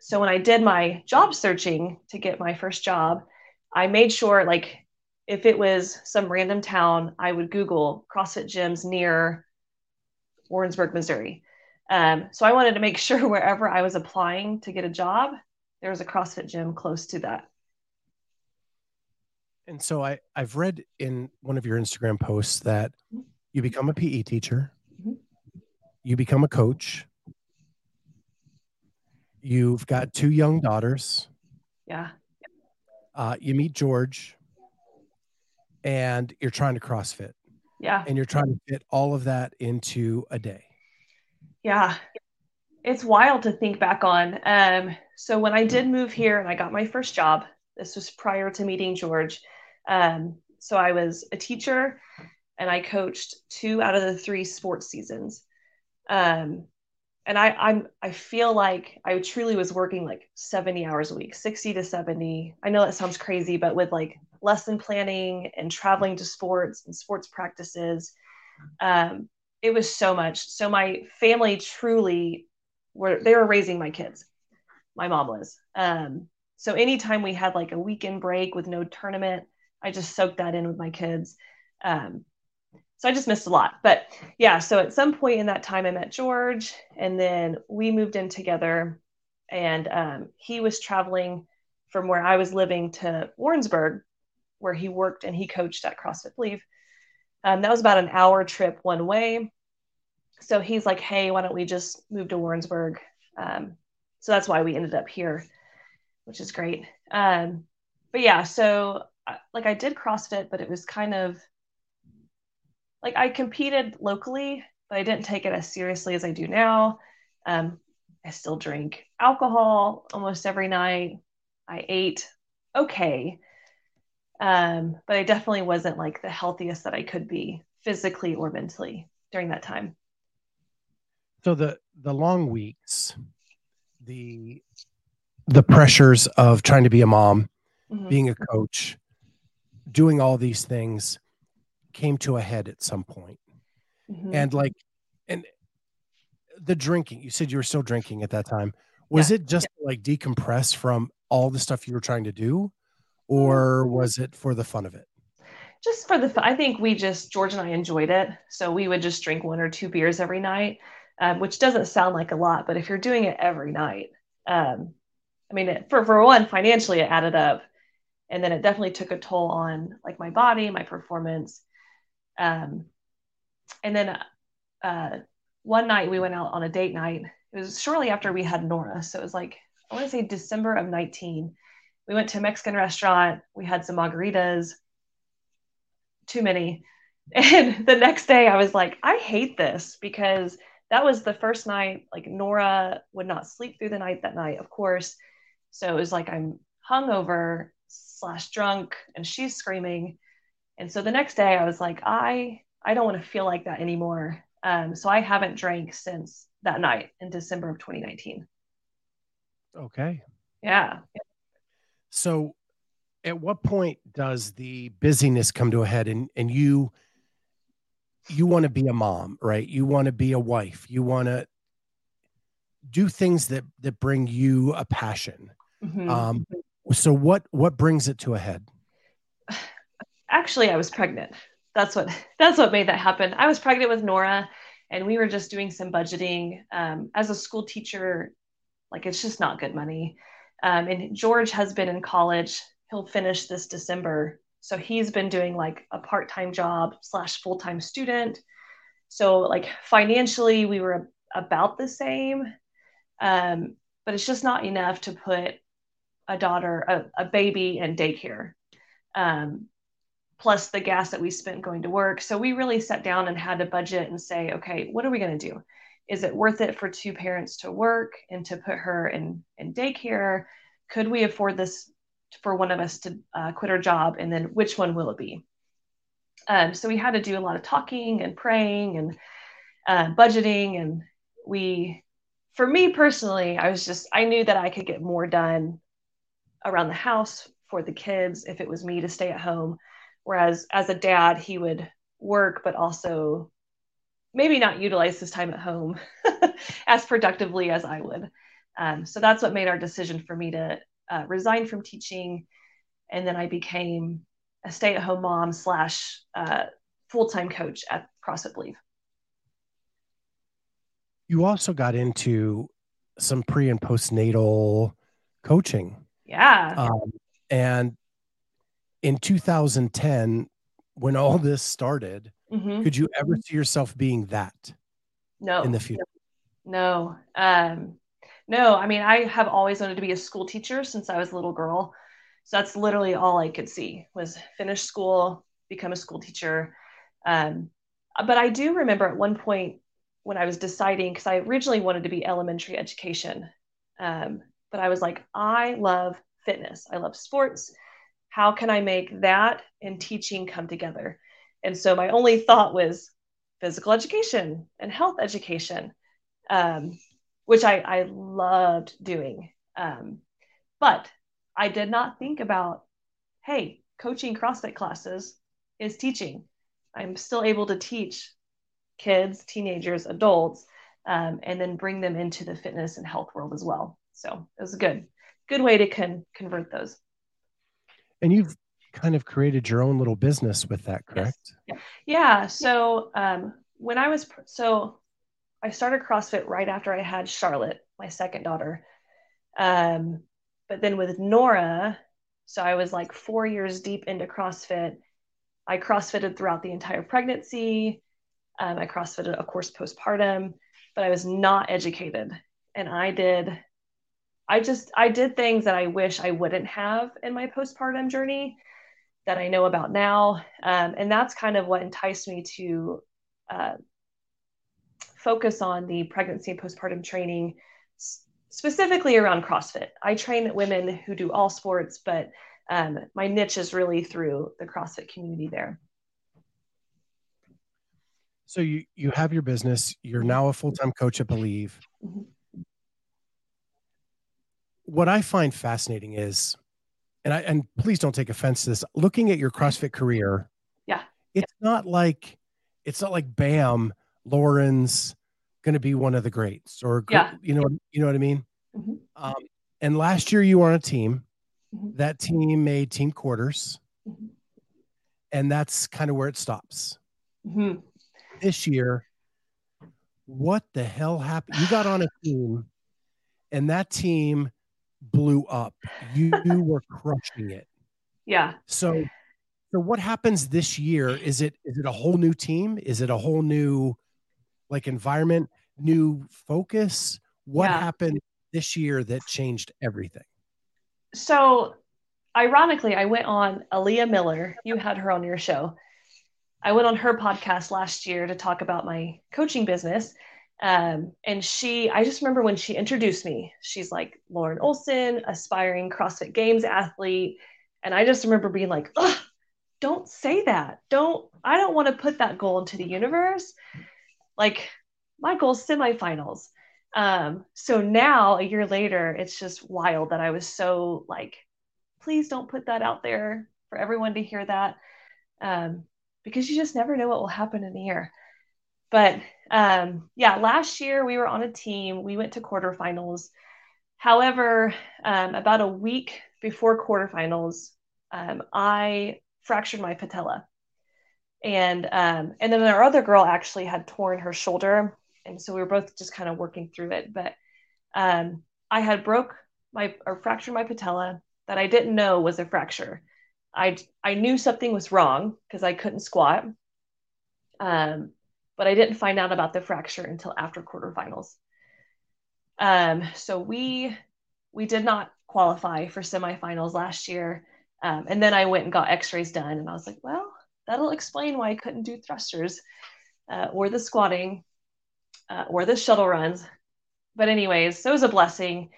So when I did my job searching to get my first job, I made sure like if it was some random town, I would Google CrossFit gyms near Warrensburg, Missouri. Um, so I wanted to make sure wherever I was applying to get a job, there was a CrossFit gym close to that. And so I, I've read in one of your Instagram posts that you become a PE teacher, mm-hmm. you become a coach, you've got two young daughters. Yeah. Uh, you meet George and you're trying to CrossFit. Yeah. And you're trying to fit all of that into a day. Yeah. It's wild to think back on. Um, so when I did move here and I got my first job, this was prior to meeting George. Um, so I was a teacher and I coached two out of the three sports seasons. Um, and I, I'm I feel like I truly was working like 70 hours a week, 60 to 70. I know that sounds crazy, but with like lesson planning and traveling to sports and sports practices, um, it was so much. So my family truly were they were raising my kids. My mom was. Um, so anytime we had like a weekend break with no tournament, I just soaked that in with my kids. Um, so I just missed a lot. But yeah, so at some point in that time, I met George, and then we moved in together. And um, he was traveling from where I was living to Warrensburg, where he worked and he coached at CrossFit Believe. Um, that was about an hour trip one way so he's like, hey, why don't we just move to Warrensburg? Um, so that's why we ended up here, which is great. Um, but yeah, so like I did CrossFit, but it was kind of like I competed locally, but I didn't take it as seriously as I do now. Um, I still drink alcohol almost every night. I ate okay. Um, but I definitely wasn't like the healthiest that I could be physically or mentally during that time. So the the long weeks, the the pressures of trying to be a mom, mm-hmm. being a coach, doing all these things came to a head at some point. Mm-hmm. And like and the drinking, you said you were still drinking at that time. Was yeah. it just yeah. like decompress from all the stuff you were trying to do or was it for the fun of it? Just for the fun. I think we just George and I enjoyed it. So we would just drink one or two beers every night um, which doesn't sound like a lot, but if you're doing it every night, um, I mean, it, for for one, financially it added up, and then it definitely took a toll on like my body, my performance, um, and then uh, one night we went out on a date night. It was shortly after we had Nora, so it was like I want to say December of 19. We went to a Mexican restaurant. We had some margaritas. Too many. And the next day I was like, I hate this because that was the first night like nora would not sleep through the night that night of course so it was like i'm hungover slash drunk and she's screaming and so the next day i was like i i don't want to feel like that anymore um, so i haven't drank since that night in december of 2019 okay yeah so at what point does the busyness come to a head and and you you want to be a mom, right? You want to be a wife. You want to do things that that bring you a passion. Mm-hmm. Um, so what what brings it to a head? Actually, I was pregnant. That's what that's what made that happen. I was pregnant with Nora, and we were just doing some budgeting. Um, as a school teacher, like it's just not good money. Um, and George has been in college. He'll finish this December so he's been doing like a part time job slash full time student. So, like, financially, we were about the same. Um, but it's just not enough to put a daughter, a, a baby and daycare. Um, plus the gas that we spent going to work. So we really sat down and had to budget and say, okay, what are we going to do? Is it worth it for two parents to work and to put her in, in daycare? Could we afford this for one of us to uh, quit our job, and then which one will it be? Um, so we had to do a lot of talking and praying and uh, budgeting, and we, for me personally, I was just I knew that I could get more done around the house for the kids if it was me to stay at home, whereas as a dad he would work but also maybe not utilize his time at home as productively as I would. Um, so that's what made our decision for me to uh, resign from teaching. And then I became a stay at home mom slash uh, full time coach at CrossFit Believe. You also got into some pre and postnatal coaching. Yeah. Um, and in 2010, when all this started, mm-hmm. could you ever see yourself being that? No. In the future? No. Um, no, I mean, I have always wanted to be a school teacher since I was a little girl. So that's literally all I could see was finish school, become a school teacher. Um, but I do remember at one point when I was deciding, because I originally wanted to be elementary education, um, but I was like, I love fitness, I love sports. How can I make that and teaching come together? And so my only thought was physical education and health education. Um, which I, I loved doing. Um, but I did not think about, hey, coaching CrossFit classes is teaching. I'm still able to teach kids, teenagers, adults, um, and then bring them into the fitness and health world as well. So it was a good, good way to con- convert those. And you've kind of created your own little business with that, correct? Yes. Yeah. So um, when I was, so I started CrossFit right after I had Charlotte, my second daughter. Um, but then with Nora, so I was like four years deep into CrossFit. I CrossFitted throughout the entire pregnancy. Um, I CrossFitted, of course, postpartum, but I was not educated. And I did, I just, I did things that I wish I wouldn't have in my postpartum journey that I know about now. Um, and that's kind of what enticed me to uh, focus on the pregnancy and postpartum training specifically around CrossFit. I train women who do all sports, but um, my niche is really through the CrossFit community there. So you you have your business. You're now a full time coach at Believe. Mm-hmm. What I find fascinating is, and I and please don't take offense to this. Looking at your CrossFit career, yeah, it's yeah. not like it's not like bam Lauren's going to be one of the greats, or yeah. you know, you know what I mean. Mm-hmm. Um, and last year you were on a team. Mm-hmm. That team made team quarters, mm-hmm. and that's kind of where it stops. Mm-hmm. This year, what the hell happened? You got on a team, and that team blew up. You, you were crushing it. Yeah. So, so what happens this year? Is it is it a whole new team? Is it a whole new like environment, new focus? What yeah. happened this year that changed everything? So, ironically, I went on Aaliyah Miller. You had her on your show. I went on her podcast last year to talk about my coaching business. Um, and she, I just remember when she introduced me, she's like Lauren Olson, aspiring CrossFit Games athlete. And I just remember being like, don't say that. Don't, I don't want to put that goal into the universe like my goal's semifinals. Um, so now a year later, it's just wild that I was so like, please don't put that out there for everyone to hear that. Um, because you just never know what will happen in a year. But um, yeah, last year we were on a team, we went to quarterfinals. However, um, about a week before quarterfinals, um, I fractured my patella. And um, and then our other girl actually had torn her shoulder. And so we were both just kind of working through it. But um, i had broke my or fractured my patella that i didn't know was a fracture. I i knew something was wrong because i couldn't squat. Um, but i didn't find out about the fracture until after quarterfinals um, so we we did not qualify for semifinals last year um, and then i went and got x-rays done and i was like well that'll explain why I couldn't do thrusters uh, or the squatting uh, or the shuttle runs. But, anyways, so it was a blessing.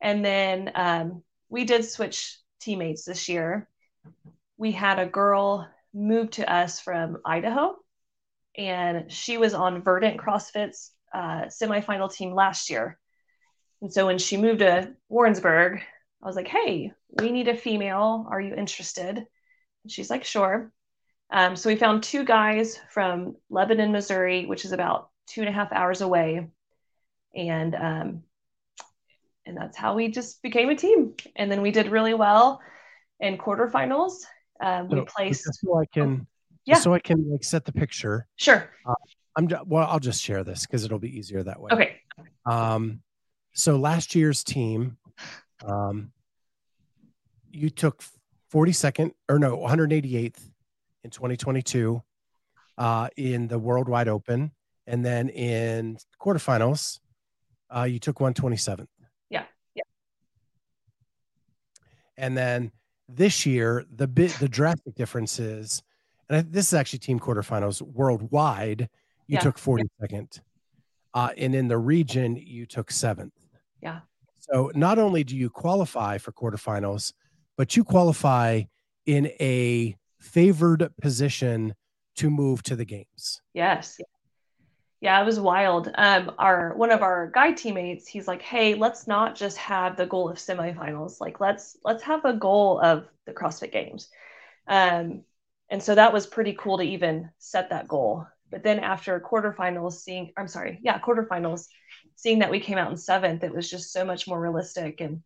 And then um, we did switch teammates this year. We had a girl move to us from Idaho, and she was on Verdant CrossFit's uh, semifinal team last year. And so when she moved to Warrensburg, I was like, hey, we need a female. Are you interested? And she's like, sure. Um, so we found two guys from Lebanon, Missouri, which is about two and a half hours away. And um, and that's how we just became a team. And then we did really well in quarterfinals. Um, we so, placed. I can, yeah. So I can like set the picture. Sure. Uh, I'm well. I'll just share this because it'll be easier that way. Okay. Um, so last year's team, um, you took 42nd or no 188th in 2022 uh, in the Worldwide Open, and then in quarterfinals, uh, you took 127th. Yeah, yeah. And then this year, the bit the drastic difference is, and this is actually team quarterfinals worldwide. You yeah. took 42nd, yeah. uh, and in the region, you took seventh. Yeah. So not only do you qualify for quarterfinals, but you qualify in a favored position to move to the games. Yes. Yeah, it was wild. Um, our one of our guy teammates, he's like, "Hey, let's not just have the goal of semifinals. Like, let's let's have a goal of the CrossFit Games." Um, and so that was pretty cool to even set that goal. But then after quarterfinals, seeing I'm sorry, yeah, quarterfinals, seeing that we came out in seventh, it was just so much more realistic. And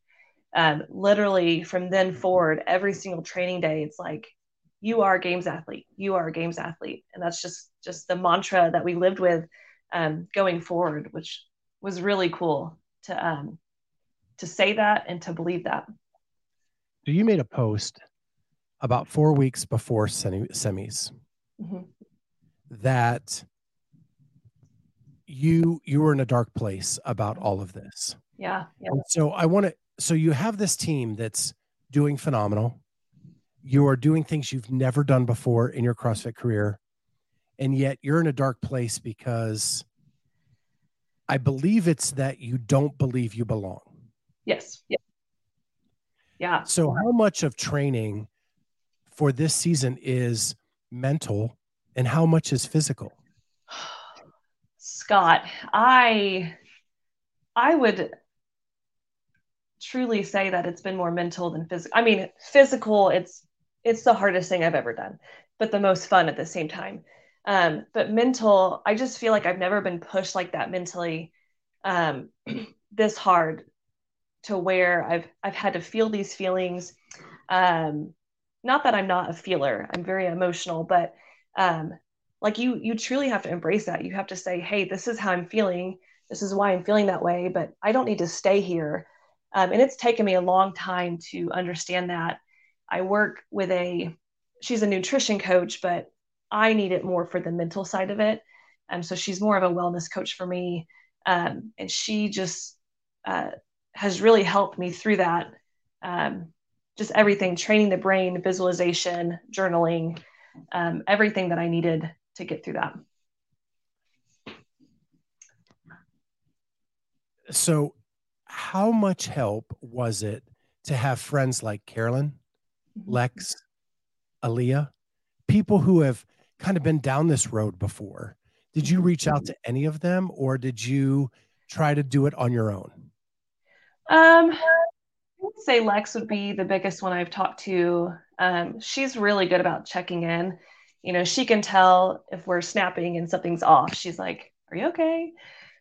um, literally from then forward, every single training day, it's like you are a games athlete you are a games athlete and that's just just the mantra that we lived with um, going forward which was really cool to um, to say that and to believe that so you made a post about four weeks before semis mm-hmm. that you you were in a dark place about all of this yeah, yeah. so i want to so you have this team that's doing phenomenal you are doing things you've never done before in your CrossFit career. And yet you're in a dark place because I believe it's that you don't believe you belong. Yes. Yeah. Yeah. So, how much of training for this season is mental and how much is physical? Scott, I I would truly say that it's been more mental than physical. I mean, physical, it's it's the hardest thing I've ever done, but the most fun at the same time. Um, but mental, I just feel like I've never been pushed like that mentally, um, this hard to where I've I've had to feel these feelings. Um, not that I'm not a feeler, I'm very emotional, but um, like you you truly have to embrace that. You have to say, hey, this is how I'm feeling. This is why I'm feeling that way, but I don't need to stay here. Um, and it's taken me a long time to understand that I work with a, she's a nutrition coach, but I need it more for the mental side of it. Um, so she's more of a wellness coach for me. Um, and she just uh, has really helped me through that. Um, just everything, training the brain, visualization, journaling, um, everything that I needed to get through that. So, how much help was it to have friends like Carolyn Mm-hmm. Lex, Aaliyah, people who have kind of been down this road before. Did you reach out to any of them or did you try to do it on your own? Um, say Lex would be the biggest one I've talked to. Um, she's really good about checking in. You know, she can tell if we're snapping and something's off. She's like, Are you okay?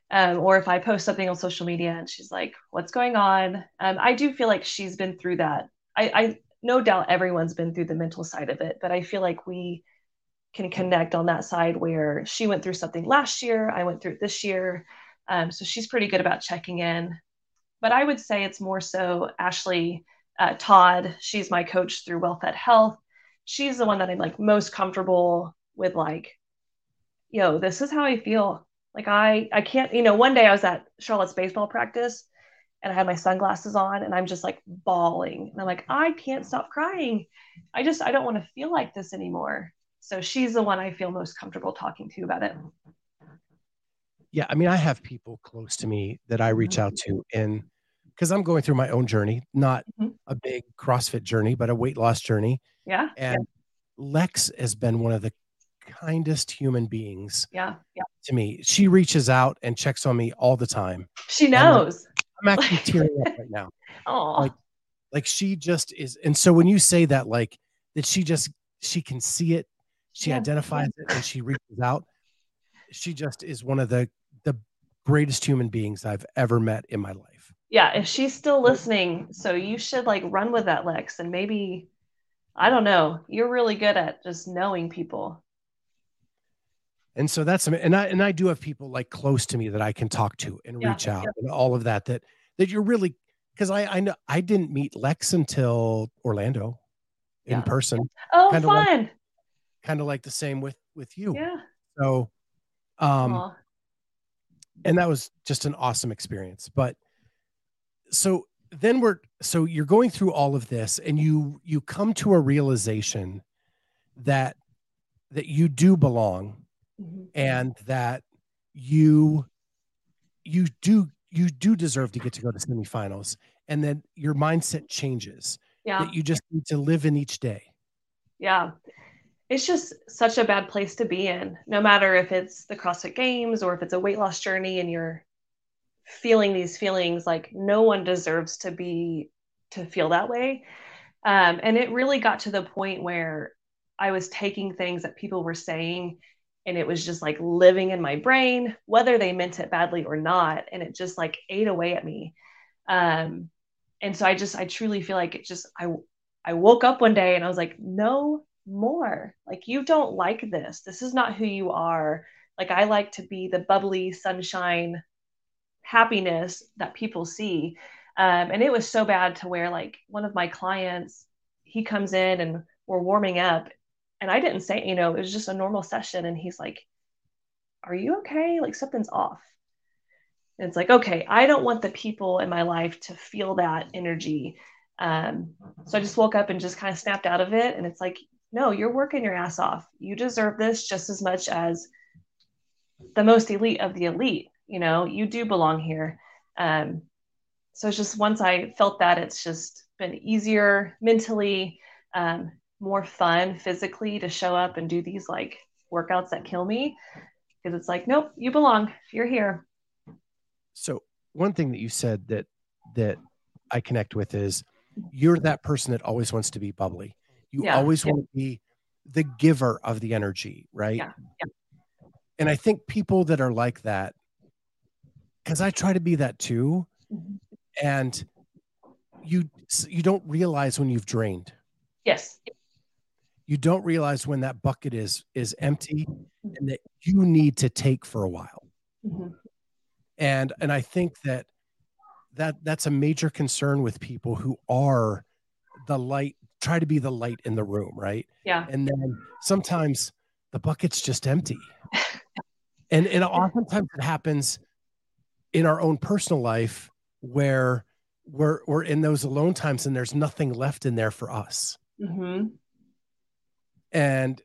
Um, or if I post something on social media and she's like, What's going on? Um, I do feel like she's been through that. I, I no doubt everyone's been through the mental side of it, but I feel like we can connect on that side where she went through something last year, I went through it this year. Um, so she's pretty good about checking in. But I would say it's more so Ashley uh, Todd. She's my coach through WellFed Health. She's the one that I'm like most comfortable with, like, yo, this is how I feel. Like I, I can't, you know, one day I was at Charlotte's baseball practice and I had my sunglasses on and I'm just like bawling. And I'm like, I can't stop crying. I just, I don't want to feel like this anymore. So she's the one I feel most comfortable talking to about it. Yeah. I mean, I have people close to me that I reach out to and because I'm going through my own journey, not mm-hmm. a big CrossFit journey, but a weight loss journey. Yeah. And Lex has been one of the kindest human beings Yeah. Yeah. to me. She reaches out and checks on me all the time. She knows. I'm actually tearing up right now. Oh, Like- Like she just is. And so when you say that, like that she just she can see it, she Yeah, identifies it and she reaches out. She just is one of the the greatest human beings I've ever met in my life. yeah. If she's still listening, so you should like run with that, Lex, and maybe, I don't know. You're really good at just knowing people. And so that's and I and I do have people like close to me that I can talk to and Yeah, reach out and all of that that that you're really because I I know I didn't meet Lex until Orlando in Yeah. person, Oh, Kinda like- fun. kind of like the same with with you. yeah. So um and that was just an awesome experience. But so then we're so you're going through all of this and you you come to a realization that that you do belong Mhm. and that you you do you do deserve to get to go to semifinals and then your mindset changes Yeah. that you just need to live in each day Yeah. It's just such a bad place to be in, no matter if it's the CrossFit Games or if it's a weight loss journey and you're feeling these feelings like no one deserves to be to feel that way. Um, and it really got to the point where I was taking things that people were saying and it was just like living in my brain, whether they meant it badly or not. And it just like ate away at me. Um, and so I just, I truly feel like it just, I, I woke up one day and I was like, no more. Like, you don't like this. This is not who you are. Like, I like to be the bubbly sunshine happiness that people see. Um, and it was so bad to where, like, one of my clients, he comes in and we're warming up. And I didn't say, you know, it was just a normal session. And he's like, Are you okay? Like, something's off. And it's like, okay, I don't want the people in my life to feel that energy. Um, so I just woke up and just kind of snapped out of it. And it's like, no, you're working your ass off. You deserve this just as much as the most elite of the elite. You know, you do belong here. Um, so it's just once I felt that, it's just been easier mentally, um, more fun physically to show up and do these like workouts that kill me because it's like, nope, you belong. You're here. so one thing that you said that that i connect with is you're that person that always wants to be bubbly you Yeah, always yeah. want to be the giver of the energy right Yeah, and i think people that are like that because i try to be that too Mhm. and you you don't realize when you've drained Yes. you don't realize when that bucket is is empty and that you need to take for a while Mhm. and and i think that that that's a major concern with people who are the light try to be the light in the room right Yeah. and then sometimes the bucket's just empty and and oftentimes it happens in our own personal life where we're we're in those alone times and there's nothing left in there for us hmm and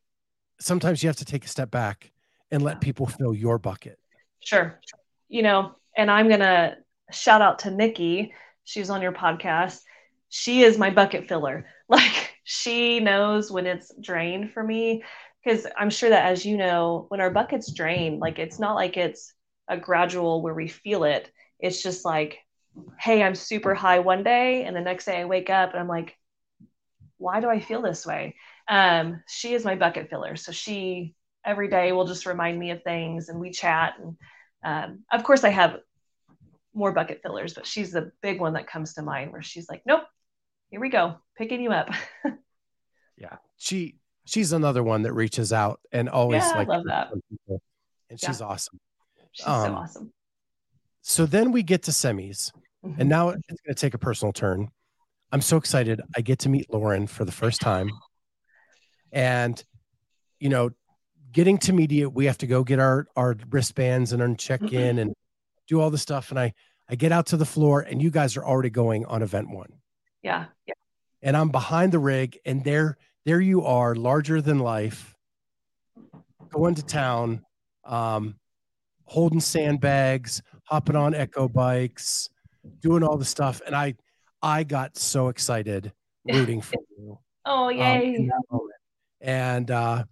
sometimes you have to take a step back and let people fill your bucket Sure. You know, and I'm going to shout out to Nikki. She's on your podcast. She is my bucket filler. Like, she knows when it's drained for me. Because I'm sure that, as you know, when our bucket's drained, like, it's not like it's a gradual where we feel it. It's just like, hey, I'm super high one day. And the next day I wake up and I'm like, why do I feel this way? Um, she is my bucket filler. So she every day will just remind me of things and we chat and um, of course, I have more bucket fillers, but she's the big one that comes to mind where she's like, nope, here we go, picking you up. yeah she she's another one that reaches out and always Yeah, I like love that. people, and she's awesome She's Um, so awesome. so then we get to semis Mhm. and now it's going to take a personal turn i'm so excited i get to meet lauren for the first time and you know getting to media we have to go get our our wristbands and check in and do all the stuff and i i get out to the floor and you guys are already going on event one yeah, yeah, and i'm behind the rig and there there you are larger than life going to town um holding sandbags hopping on echo bikes doing all the stuff and i I got so excited rooting for you. Oh um, yay! moment. and uh,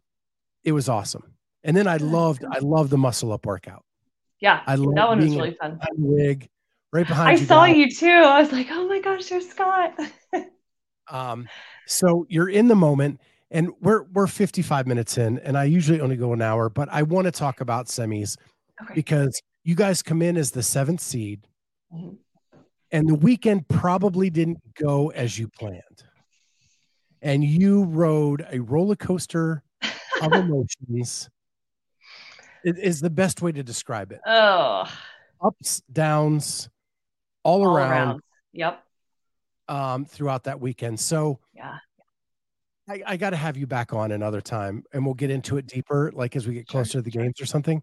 it was awesome. And then I loved, I loved the muscle up workout. yeah, I loved that one was really fun. rig right behind I you. saw guys. you too. I was like, oh my gosh, there's Scott. Um, so you're in the moment, and we're we're 55 minutes in, and I usually only go an hour, but I want to talk about semis okay. because you guys come in as the seventh seed, Mhm. and the weekend probably didn't go as you planned, and you rode a roller coaster of emotions. It is the best way to describe it. Oh, Ups, downs, all, all around, around. Yep. um, throughout that weekend. So Yeah. I, I got to have you back on another time, and we'll get into it deeper, like as we get Sure, closer to the games or something.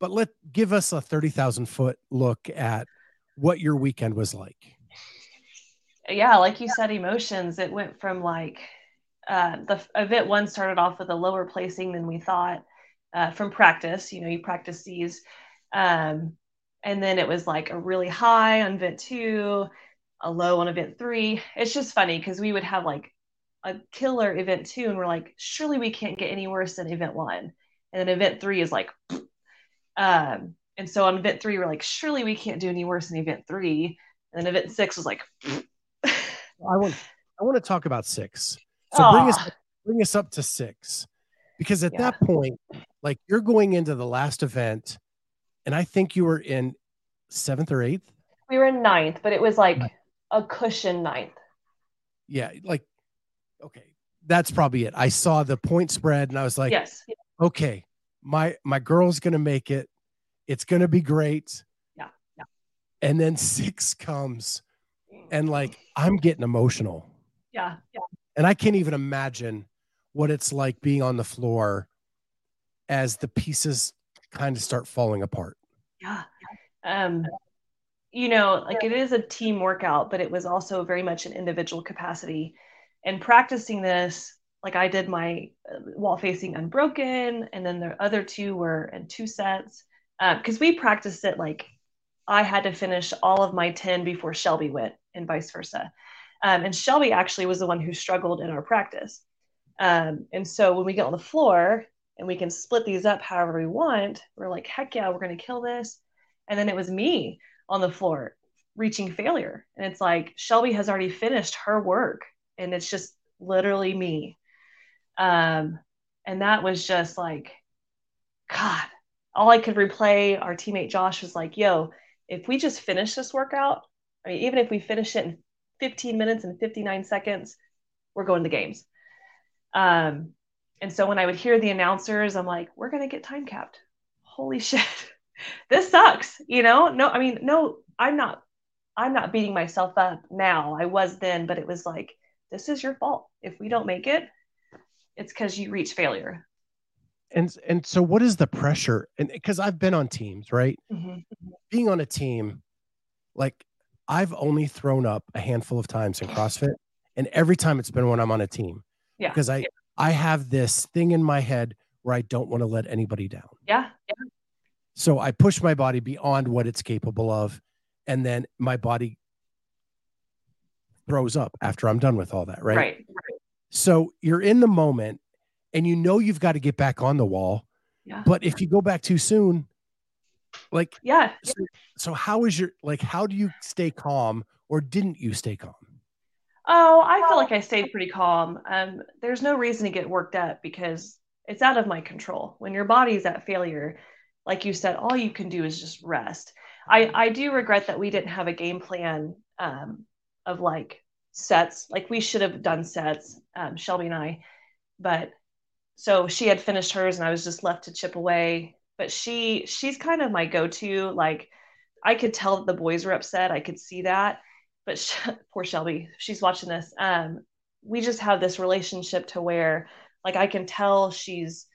But let give us a thirty thousand foot look at what your weekend was like. yeah, like you said, emotions. It went from like uh, the event one started off with a lower placing than we thought uh, from practice. You know, you practice these, um, and then it was like a really high on event two, a low on event three. It's just funny because we would have like a killer event two, and we're like, surely we can't get any worse than event one, and then event three is like, um, and so on event three, we're like, surely we can't do any worse than event three, and then event six was like. I want I want to talk about six. So bring us bring us up to six, because at Yeah. that point, like you're going into the last event, and I think you were in seventh or eighth. We were in ninth, but it was like Ninth. a cushion ninth. Yeah, like okay, that's probably it. I saw the point spread, and I was like, yes. okay, my my girl's gonna make it. It's gonna be great. Yeah, yeah. And then six comes, and like I'm getting emotional, Yeah. Yeah. and I can't even imagine what it's like being on the floor as the pieces kind of start falling apart. Yeah. Um, you know, like it is a team workout, but it was also very much an individual capacity. And practicing this, like I did my uh, wall facing unbroken, and then the other two were in two sets. Because we practiced it like I had to finish all of my 10 before Shelby went, and vice versa. Um, and Shelby actually was the one who struggled in our practice. Um, and so when we get on the floor and we can split these up however we want, we're like, heck yeah, we're going to kill this. And then it was me on the floor reaching failure. And it's like Shelby has already finished her work and it's just literally me. Um, and that was just like, God, all I could replay. Our teammate Josh was like, yo, if we just finish this workout, I mean, even if we finish it in 15 minutes and 59 seconds, we're going to games. Um, and so when I would hear the announcers, I'm like, we're going to get time capped. Holy shit. this sucks. You know, no, I mean, no, I'm not, I'm not beating myself up now. I was then, but it was like, this is your fault. If we don't make it, it's because you reach failure. And and so what is the pressure? And because I've been on teams, right? Mhm. Being on a team, like I've only thrown up a handful of times in CrossFit, and every time it's been when I'm on a team. Yeah. Because I I have this thing in my head where I don't want to let anybody down. Yeah. So I push my body beyond what it's capable of, and then my body throws up after I'm done with all that, right? Right. So you're in the moment and you know you've got to get back on the wall. Yeah. But if you go back too soon, like Yeah. so, so how is your like how do you stay calm or didn't you stay calm? Oh, I feel like I stayed pretty calm. Um, there's no reason to get worked up because it's out of my control. When your body's at failure, like you said, all you can do is just rest. I, I do regret that we didn't have a game plan um, of like sets. Like we should have done sets, um, Shelby and I. But so she had finished hers and I was just left to chip away. But she she's kind of my go-to. Like I could tell that the boys were upset. I could see that but sh- poor Shelby, she's watching this. Um, we just have this relationship to where, like, I can tell she's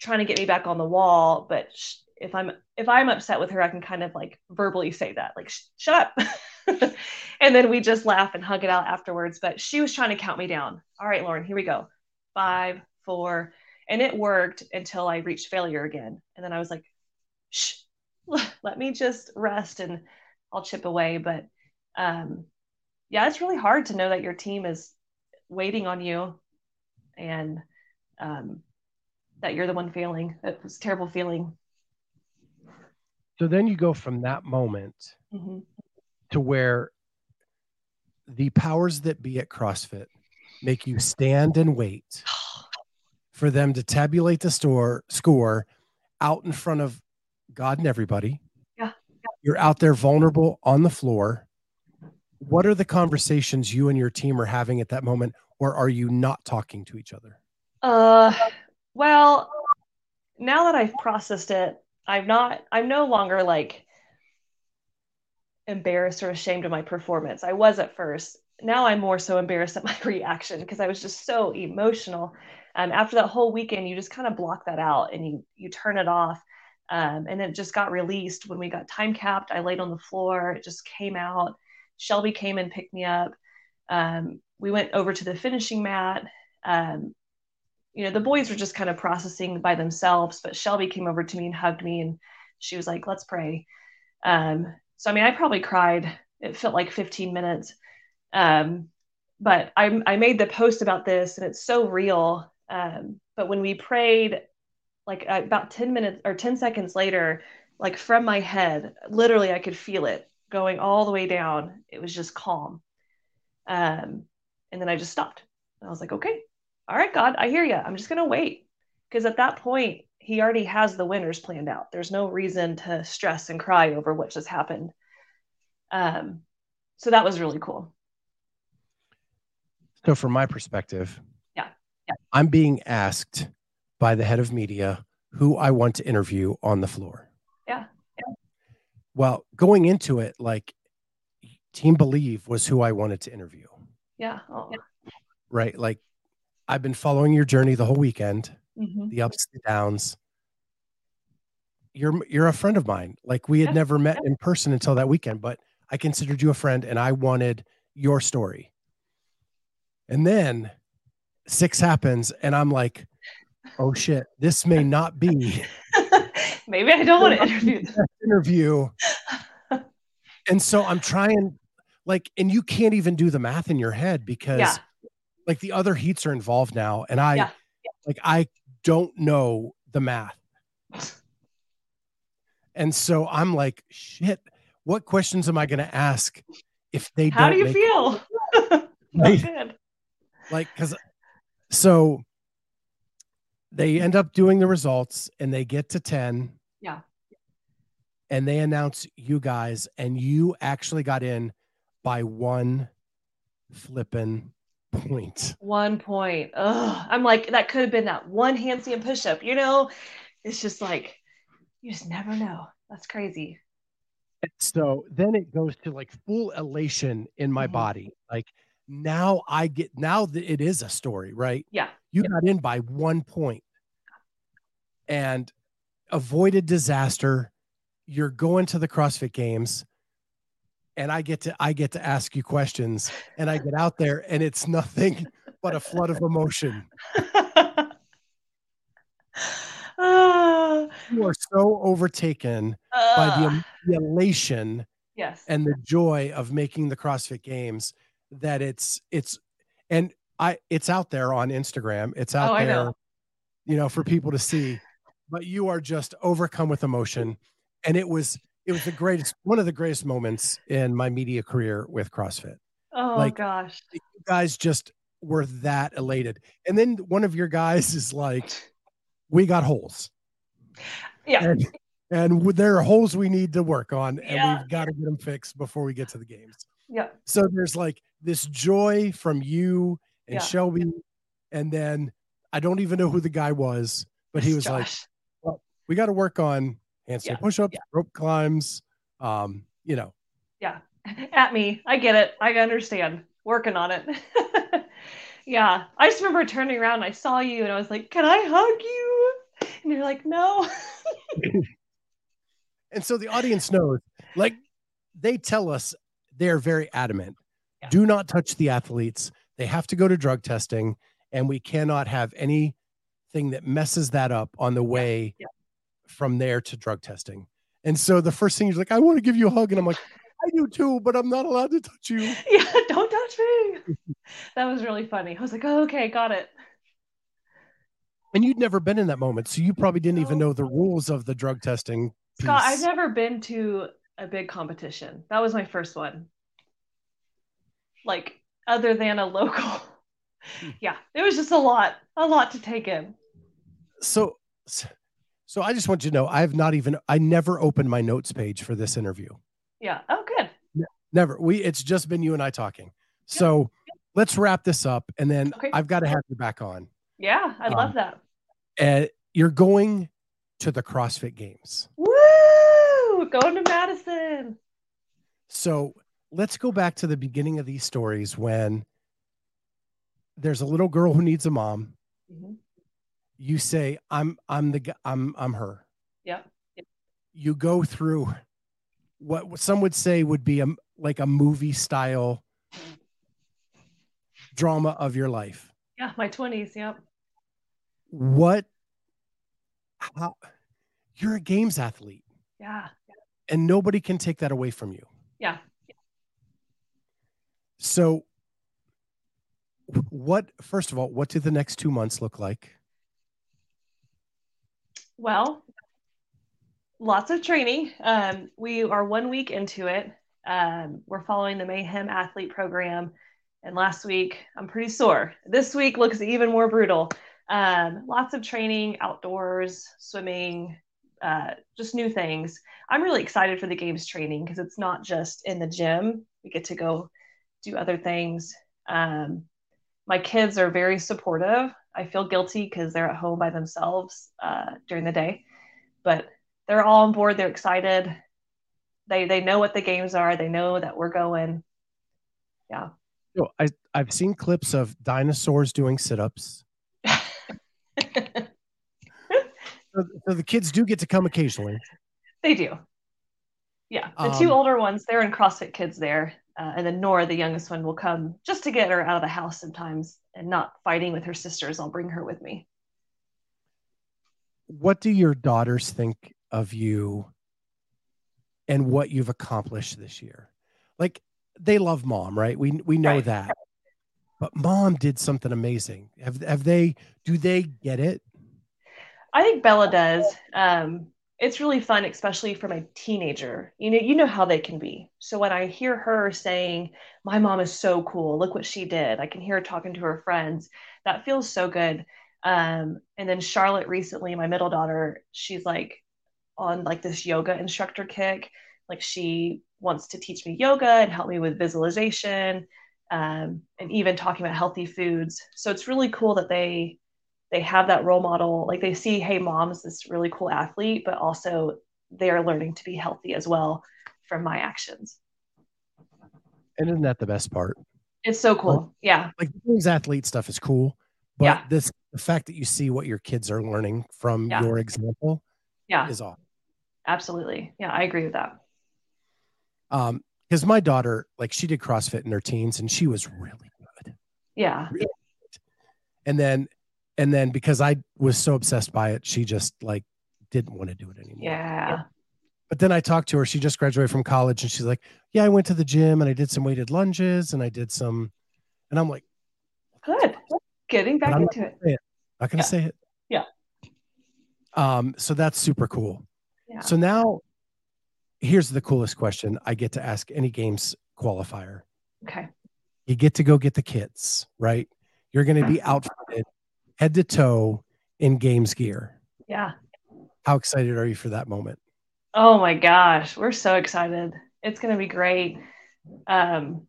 trying to get me back on the wall, but sh- if I'm if I'm upset with her, I can kind of like verbally say that, like, shut up, and then we just laugh and hug it out afterwards. But she was trying to count me down. All right, Lauren, here we go, five, four, and it worked until I reached failure again, and then I was like, shh, let me just rest and I'll chip away, but um yeah, it's really hard to know that your team is waiting on you and um, that you're the one failing. It was terrible feeling. So then you go from that moment mm-hmm. to where the powers that be at CrossFit make you stand and wait for them to tabulate the store score out in front of God and everybody. Yeah. You're out there vulnerable on the floor. What are the conversations you and your team are having at that moment, or are you not talking to each other? Uh, well, now that I've processed it, I'm not, I'm no longer like embarrassed or ashamed of my performance. I was at first. Now I'm more so embarrassed at my reaction because I was just so emotional. Um, after that whole weekend, you just kind of block that out and you you turn it off. Um, and it just got released when we got time capped. I laid on the floor. It just came out. Shelby came and picked me up. Um, we went over to the finishing mat. Um, you know, the boys were just kind of processing by themselves, but Shelby came over to me and hugged me and she was like, let's pray. Um, so, I mean, I probably cried. It felt like 15 minutes. Um, but I, I made the post about this and it's so real. Um, but when we prayed, like about 10 minutes or 10 seconds later, like from my head, literally, I could feel it going all the way down. It was just calm. Um, and then I just stopped. And I was like, okay, all right, God, I hear you. I'm just going to wait. Because at that point, he already has the winners planned out. There's no reason to stress and cry over what just happened. Um, so that was really cool. So, from my perspective, yeah, yeah. I'm being asked by the head of media who I want to interview on the floor. Yeah. yeah. Well, going into it, like Team Believe was who I wanted to interview. Yeah. Oh. Right. Like I've been following your journey the whole weekend, mm-hmm. the ups and downs. You're you're a friend of mine. Like we had yeah. never met in person until that weekend, but I considered you a friend and I wanted your story. And then six happens and I'm like, oh shit, this may not be. Maybe I don't want to interview. Interview. and so I'm trying like and you can't even do the math in your head because yeah. like the other heats are involved now and i yeah. like i don't know the math and so i'm like shit what questions am i going to ask if they how do you feel like oh, because so they end up doing the results and they get to 10 yeah and they announce you guys and you actually got in by one flipping point. One point. Ugh. I'm like, that could have been that one handstand push up, you know? It's just like, you just never know. That's crazy. So then it goes to like full elation in my mm-hmm. body. Like now I get, now that it is a story, right? Yeah. You got in by one point and avoided disaster. You're going to the CrossFit Games and I get to I get to ask you questions and I get out there and it's nothing but a flood of emotion. you are so overtaken uh, by the, the elation yes. and the joy of making the CrossFit games that it's it's and I it's out there on Instagram. It's oh, out oh, there, you know, for people to see. But you are just overcome with emotion. And it was it was the greatest one of the greatest moments in my media career with CrossFit. Oh like, gosh. You guys just were that elated. And then one of your guys is like, we got holes. Yeah. And, and there are holes we need to work on and yeah. we've got to get them fixed before we get to the games. Yeah. So there's like this joy from you and yeah. Shelby. And then I don't even know who the guy was, but he was Josh. like, well, we got to work on handstand yeah. push-ups, yeah. rope climbs, um, you know. Yeah. At me. I get it. I understand. Working on it. yeah. I just remember turning around I saw you and I was like, Can I hug you? And you're like, No. and so the audience knows, like they tell us they're very adamant. Yeah. Do not touch the athletes. They have to go to drug testing, and we cannot have anything that messes that up on the way yeah. From there to drug testing. And so the first thing he's like, I want to give you a hug. And I'm like, I do too, but I'm not allowed to touch you. Yeah, don't touch me. that was really funny. I was like, oh, okay, got it. And you'd never been in that moment, so you probably didn't even know the rules of the drug testing. Scott, I've never been to a big competition. That was my first one. Like, other than a local. Hmm. yeah, it was just a lot, a lot to take in. So, so I just want you to know, I've not even, I never opened my notes page for this interview. Yeah. Oh, good. Never. We, it's just been you and I talking. So let's wrap this up, and then Okay. I've got to have you back on. Yeah, I Um, love that. And you're going to the CrossFit Games. Woo! Going to Madison. So let's go back to the beginning of these stories when there's a little girl who needs a mom. Mhm. You say, "I'm, I'm the, I'm, I'm her." Yeah. You go through what what some would say would be a like a movie style drama of your life. Yeah, my 20s. Yep. What? How? You're a games athlete, Yeah. and nobody can take that away from you. Yeah. So, what, first of all, what do the next two months look like? Well, lots of training. Um, we are one week into it. Um, we're following the Mayhem Athlete Program. And last week, I'm pretty sore. This week looks even more brutal. Um, lots of training, outdoors, swimming, uh, just new things. I'm really excited for the games training because it's not just in the gym. We get to go do other things. Um, my kids are very supportive. I feel guilty because they're at home by themselves uh, during the day, but they're all on board. They're excited. They they know what the games are. They know that we're going. Yeah. You know, I, I've seen clips of dinosaurs doing sit ups. So, so the kids do get to come occasionally. they do. Yeah. The two Um, older ones, they're in CrossFit Kids there. Uh, and then Nora, the youngest one, will come just to get her out of the house sometimes and not fighting with her sisters. I'll bring her with me. What do your daughters think of you and what you've accomplished this year? Like they love mom, right? We we know Right. that. But mom did something amazing. Have have they do they get it? I think Bella does. Um, it's really fun, especially for my teenager. You know, you know how they can be. So when I hear her saying, "My mom is so cool. Look what she did," I can hear her talking to her friends. That feels so good. Um, and then Charlotte recently, my middle daughter, she's like on like this yoga instructor kick. Like she wants to teach me yoga and help me with visualization, um, and even talking about healthy foods. So it's really cool that they they have that role model like they see hey mom's this really cool athlete but also they're learning to be healthy as well from my actions And isn't that the best part? it's so cool yeah Like these athlete stuff is cool, but Yeah. this the fact that you see what your kids are learning from Yeah. your example yeah is awesome. absolutely yeah i agree with that Um, because my daughter, like she did CrossFit in her teens and she was really good. yeah And then and then because I was so obsessed by it, she just like didn't want to do it anymore. yeah But then I talked to her. She just graduated from college and she's like, Yeah, I went to the gym and I did some weighted lunges and I did some and I'm like, good getting back But I'm not into it it. Not gonna Yeah. say it. Yeah. Um, so that's super cool. yeah So now here's the coolest question I get to ask any games qualifier. okay You get to go get the kits, right? You're gonna be outfitted head to toe in games gear. yeah How excited are you for that moment? oh my gosh we're so excited it's going to be great um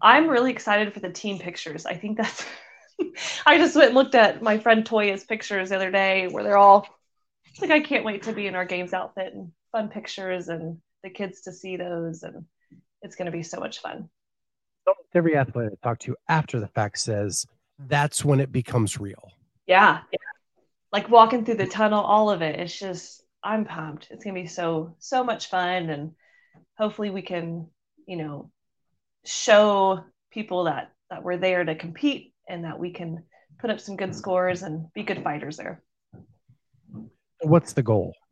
i'm really excited for the team pictures i think that's i just went and looked at my friend toya's pictures the other day where they're all it's like i can't wait to be in our games outfit and fun pictures and the kids to see those and it's going to be so much fun every athlete I talk to after the fact says that's when it becomes real. Yeah. Like walking through the tunnel all of it. It's just i'm pumped. It's going to be so so much fun. And hopefully we can you know show people that that we're there to compete and that we can put up some good scores and be good fighters there. What's the goal?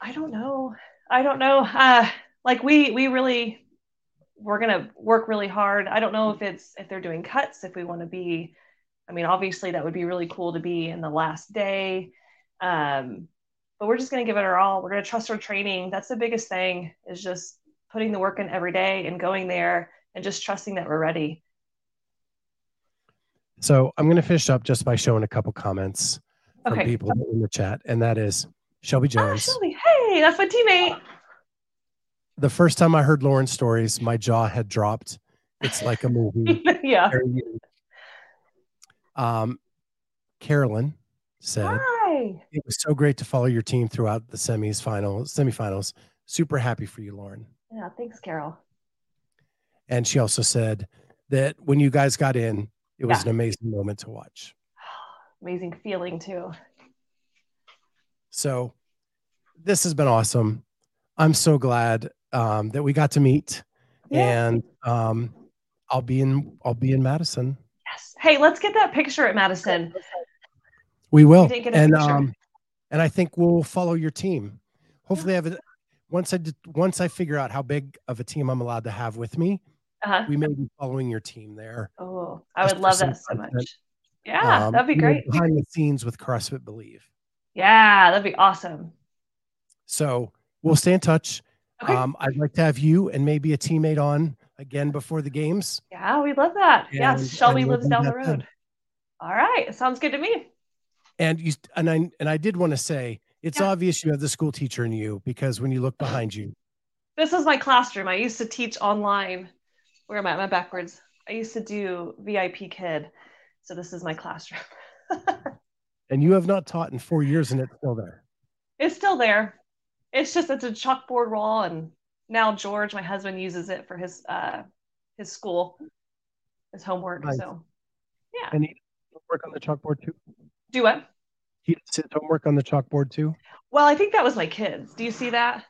i don't know. I don't know. Uh, like we we really we're gonna work really hard. I don't know if it's if they're doing cuts, if we want to be. I mean, obviously that would be really cool to be in the last day. Um, but we're just gonna give it our all. We're gonna trust our training. That's the biggest thing is just putting the work in every day and going there and just trusting that we're ready. So I'm going to finish up just by showing a couple comments from Okay. people in the chat, and that is Shelby Ah, Jones. Shelby, hey, that's my teammate. The first time I heard Lauren's stories, my jaw had dropped. It's like a movie. yeah. Um, Carolyn said Hi. it was so great to follow your team throughout the semis, finals, semifinals. Super happy for you, Lauren. Yeah, thanks, Carol. And she also said that when you guys got in, it was Yeah. an amazing moment to watch. Amazing feeling too. So this has been awesome. I'm so glad um, that we got to meet, Yeah. and um, I'll be in I'll be in Madison. Yes. Hey, let's get that picture at Madison. We will, a and picture. um, and I think we'll follow your team. Hopefully, I have a, once I did, once I figure out how big of a team I'm allowed to have with me, Uh-huh. we may be following your team there. Oh, I would love that so content. much. Yeah, Um, that'd be great. behind the scenes with CrossFit Believe. Yeah, that'd be awesome. So we'll stay in touch. Okay. Um, I'd like to have you and maybe a teammate on again before the games. yeah, we love that. And- yes, Shelby lives down the road. All right, sounds good to me. And you and I and I did want to say it's Yeah. obvious you have the school teacher in you because when you look behind you, This is my classroom. I used to teach online. Where am I? Am I backwards? I used to do VIP kid. So this is my classroom. and you have not taught in four years, and it's still there. It's still there. It's just it's a chalkboard wall, and now George, my husband, uses it for his uh his school, his homework. Nice. So yeah. And he does work on the chalkboard too. Do what? He does his homework on the chalkboard too. Well, I think that was my kids. Do you see that?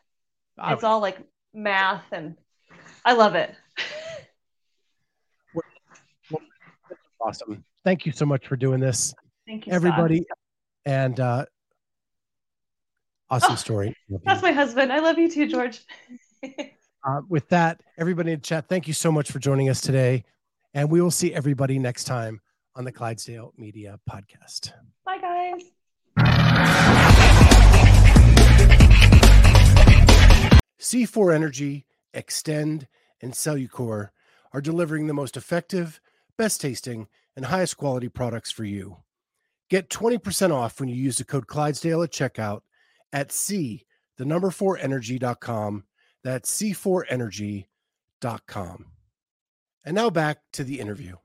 It's all like math and I love it. awesome. Thank you so much for doing this, Thank you, Scott. everybody. And uh, awesome Oh, story. That's my husband. I love you too, George. Uh, with that, everybody in chat, thank you so much for joining us today. And we will see everybody next time on the Clydesdale Media Podcast. Bye, guys. C4 Energy, Xtend, and Cellucor are delivering the most effective, best tasting, and highest quality products for you. Get 20% off when you use the code Clydesdale at checkout at C, the number 4 energy.com. That's C4energy.com. And now back to the interview.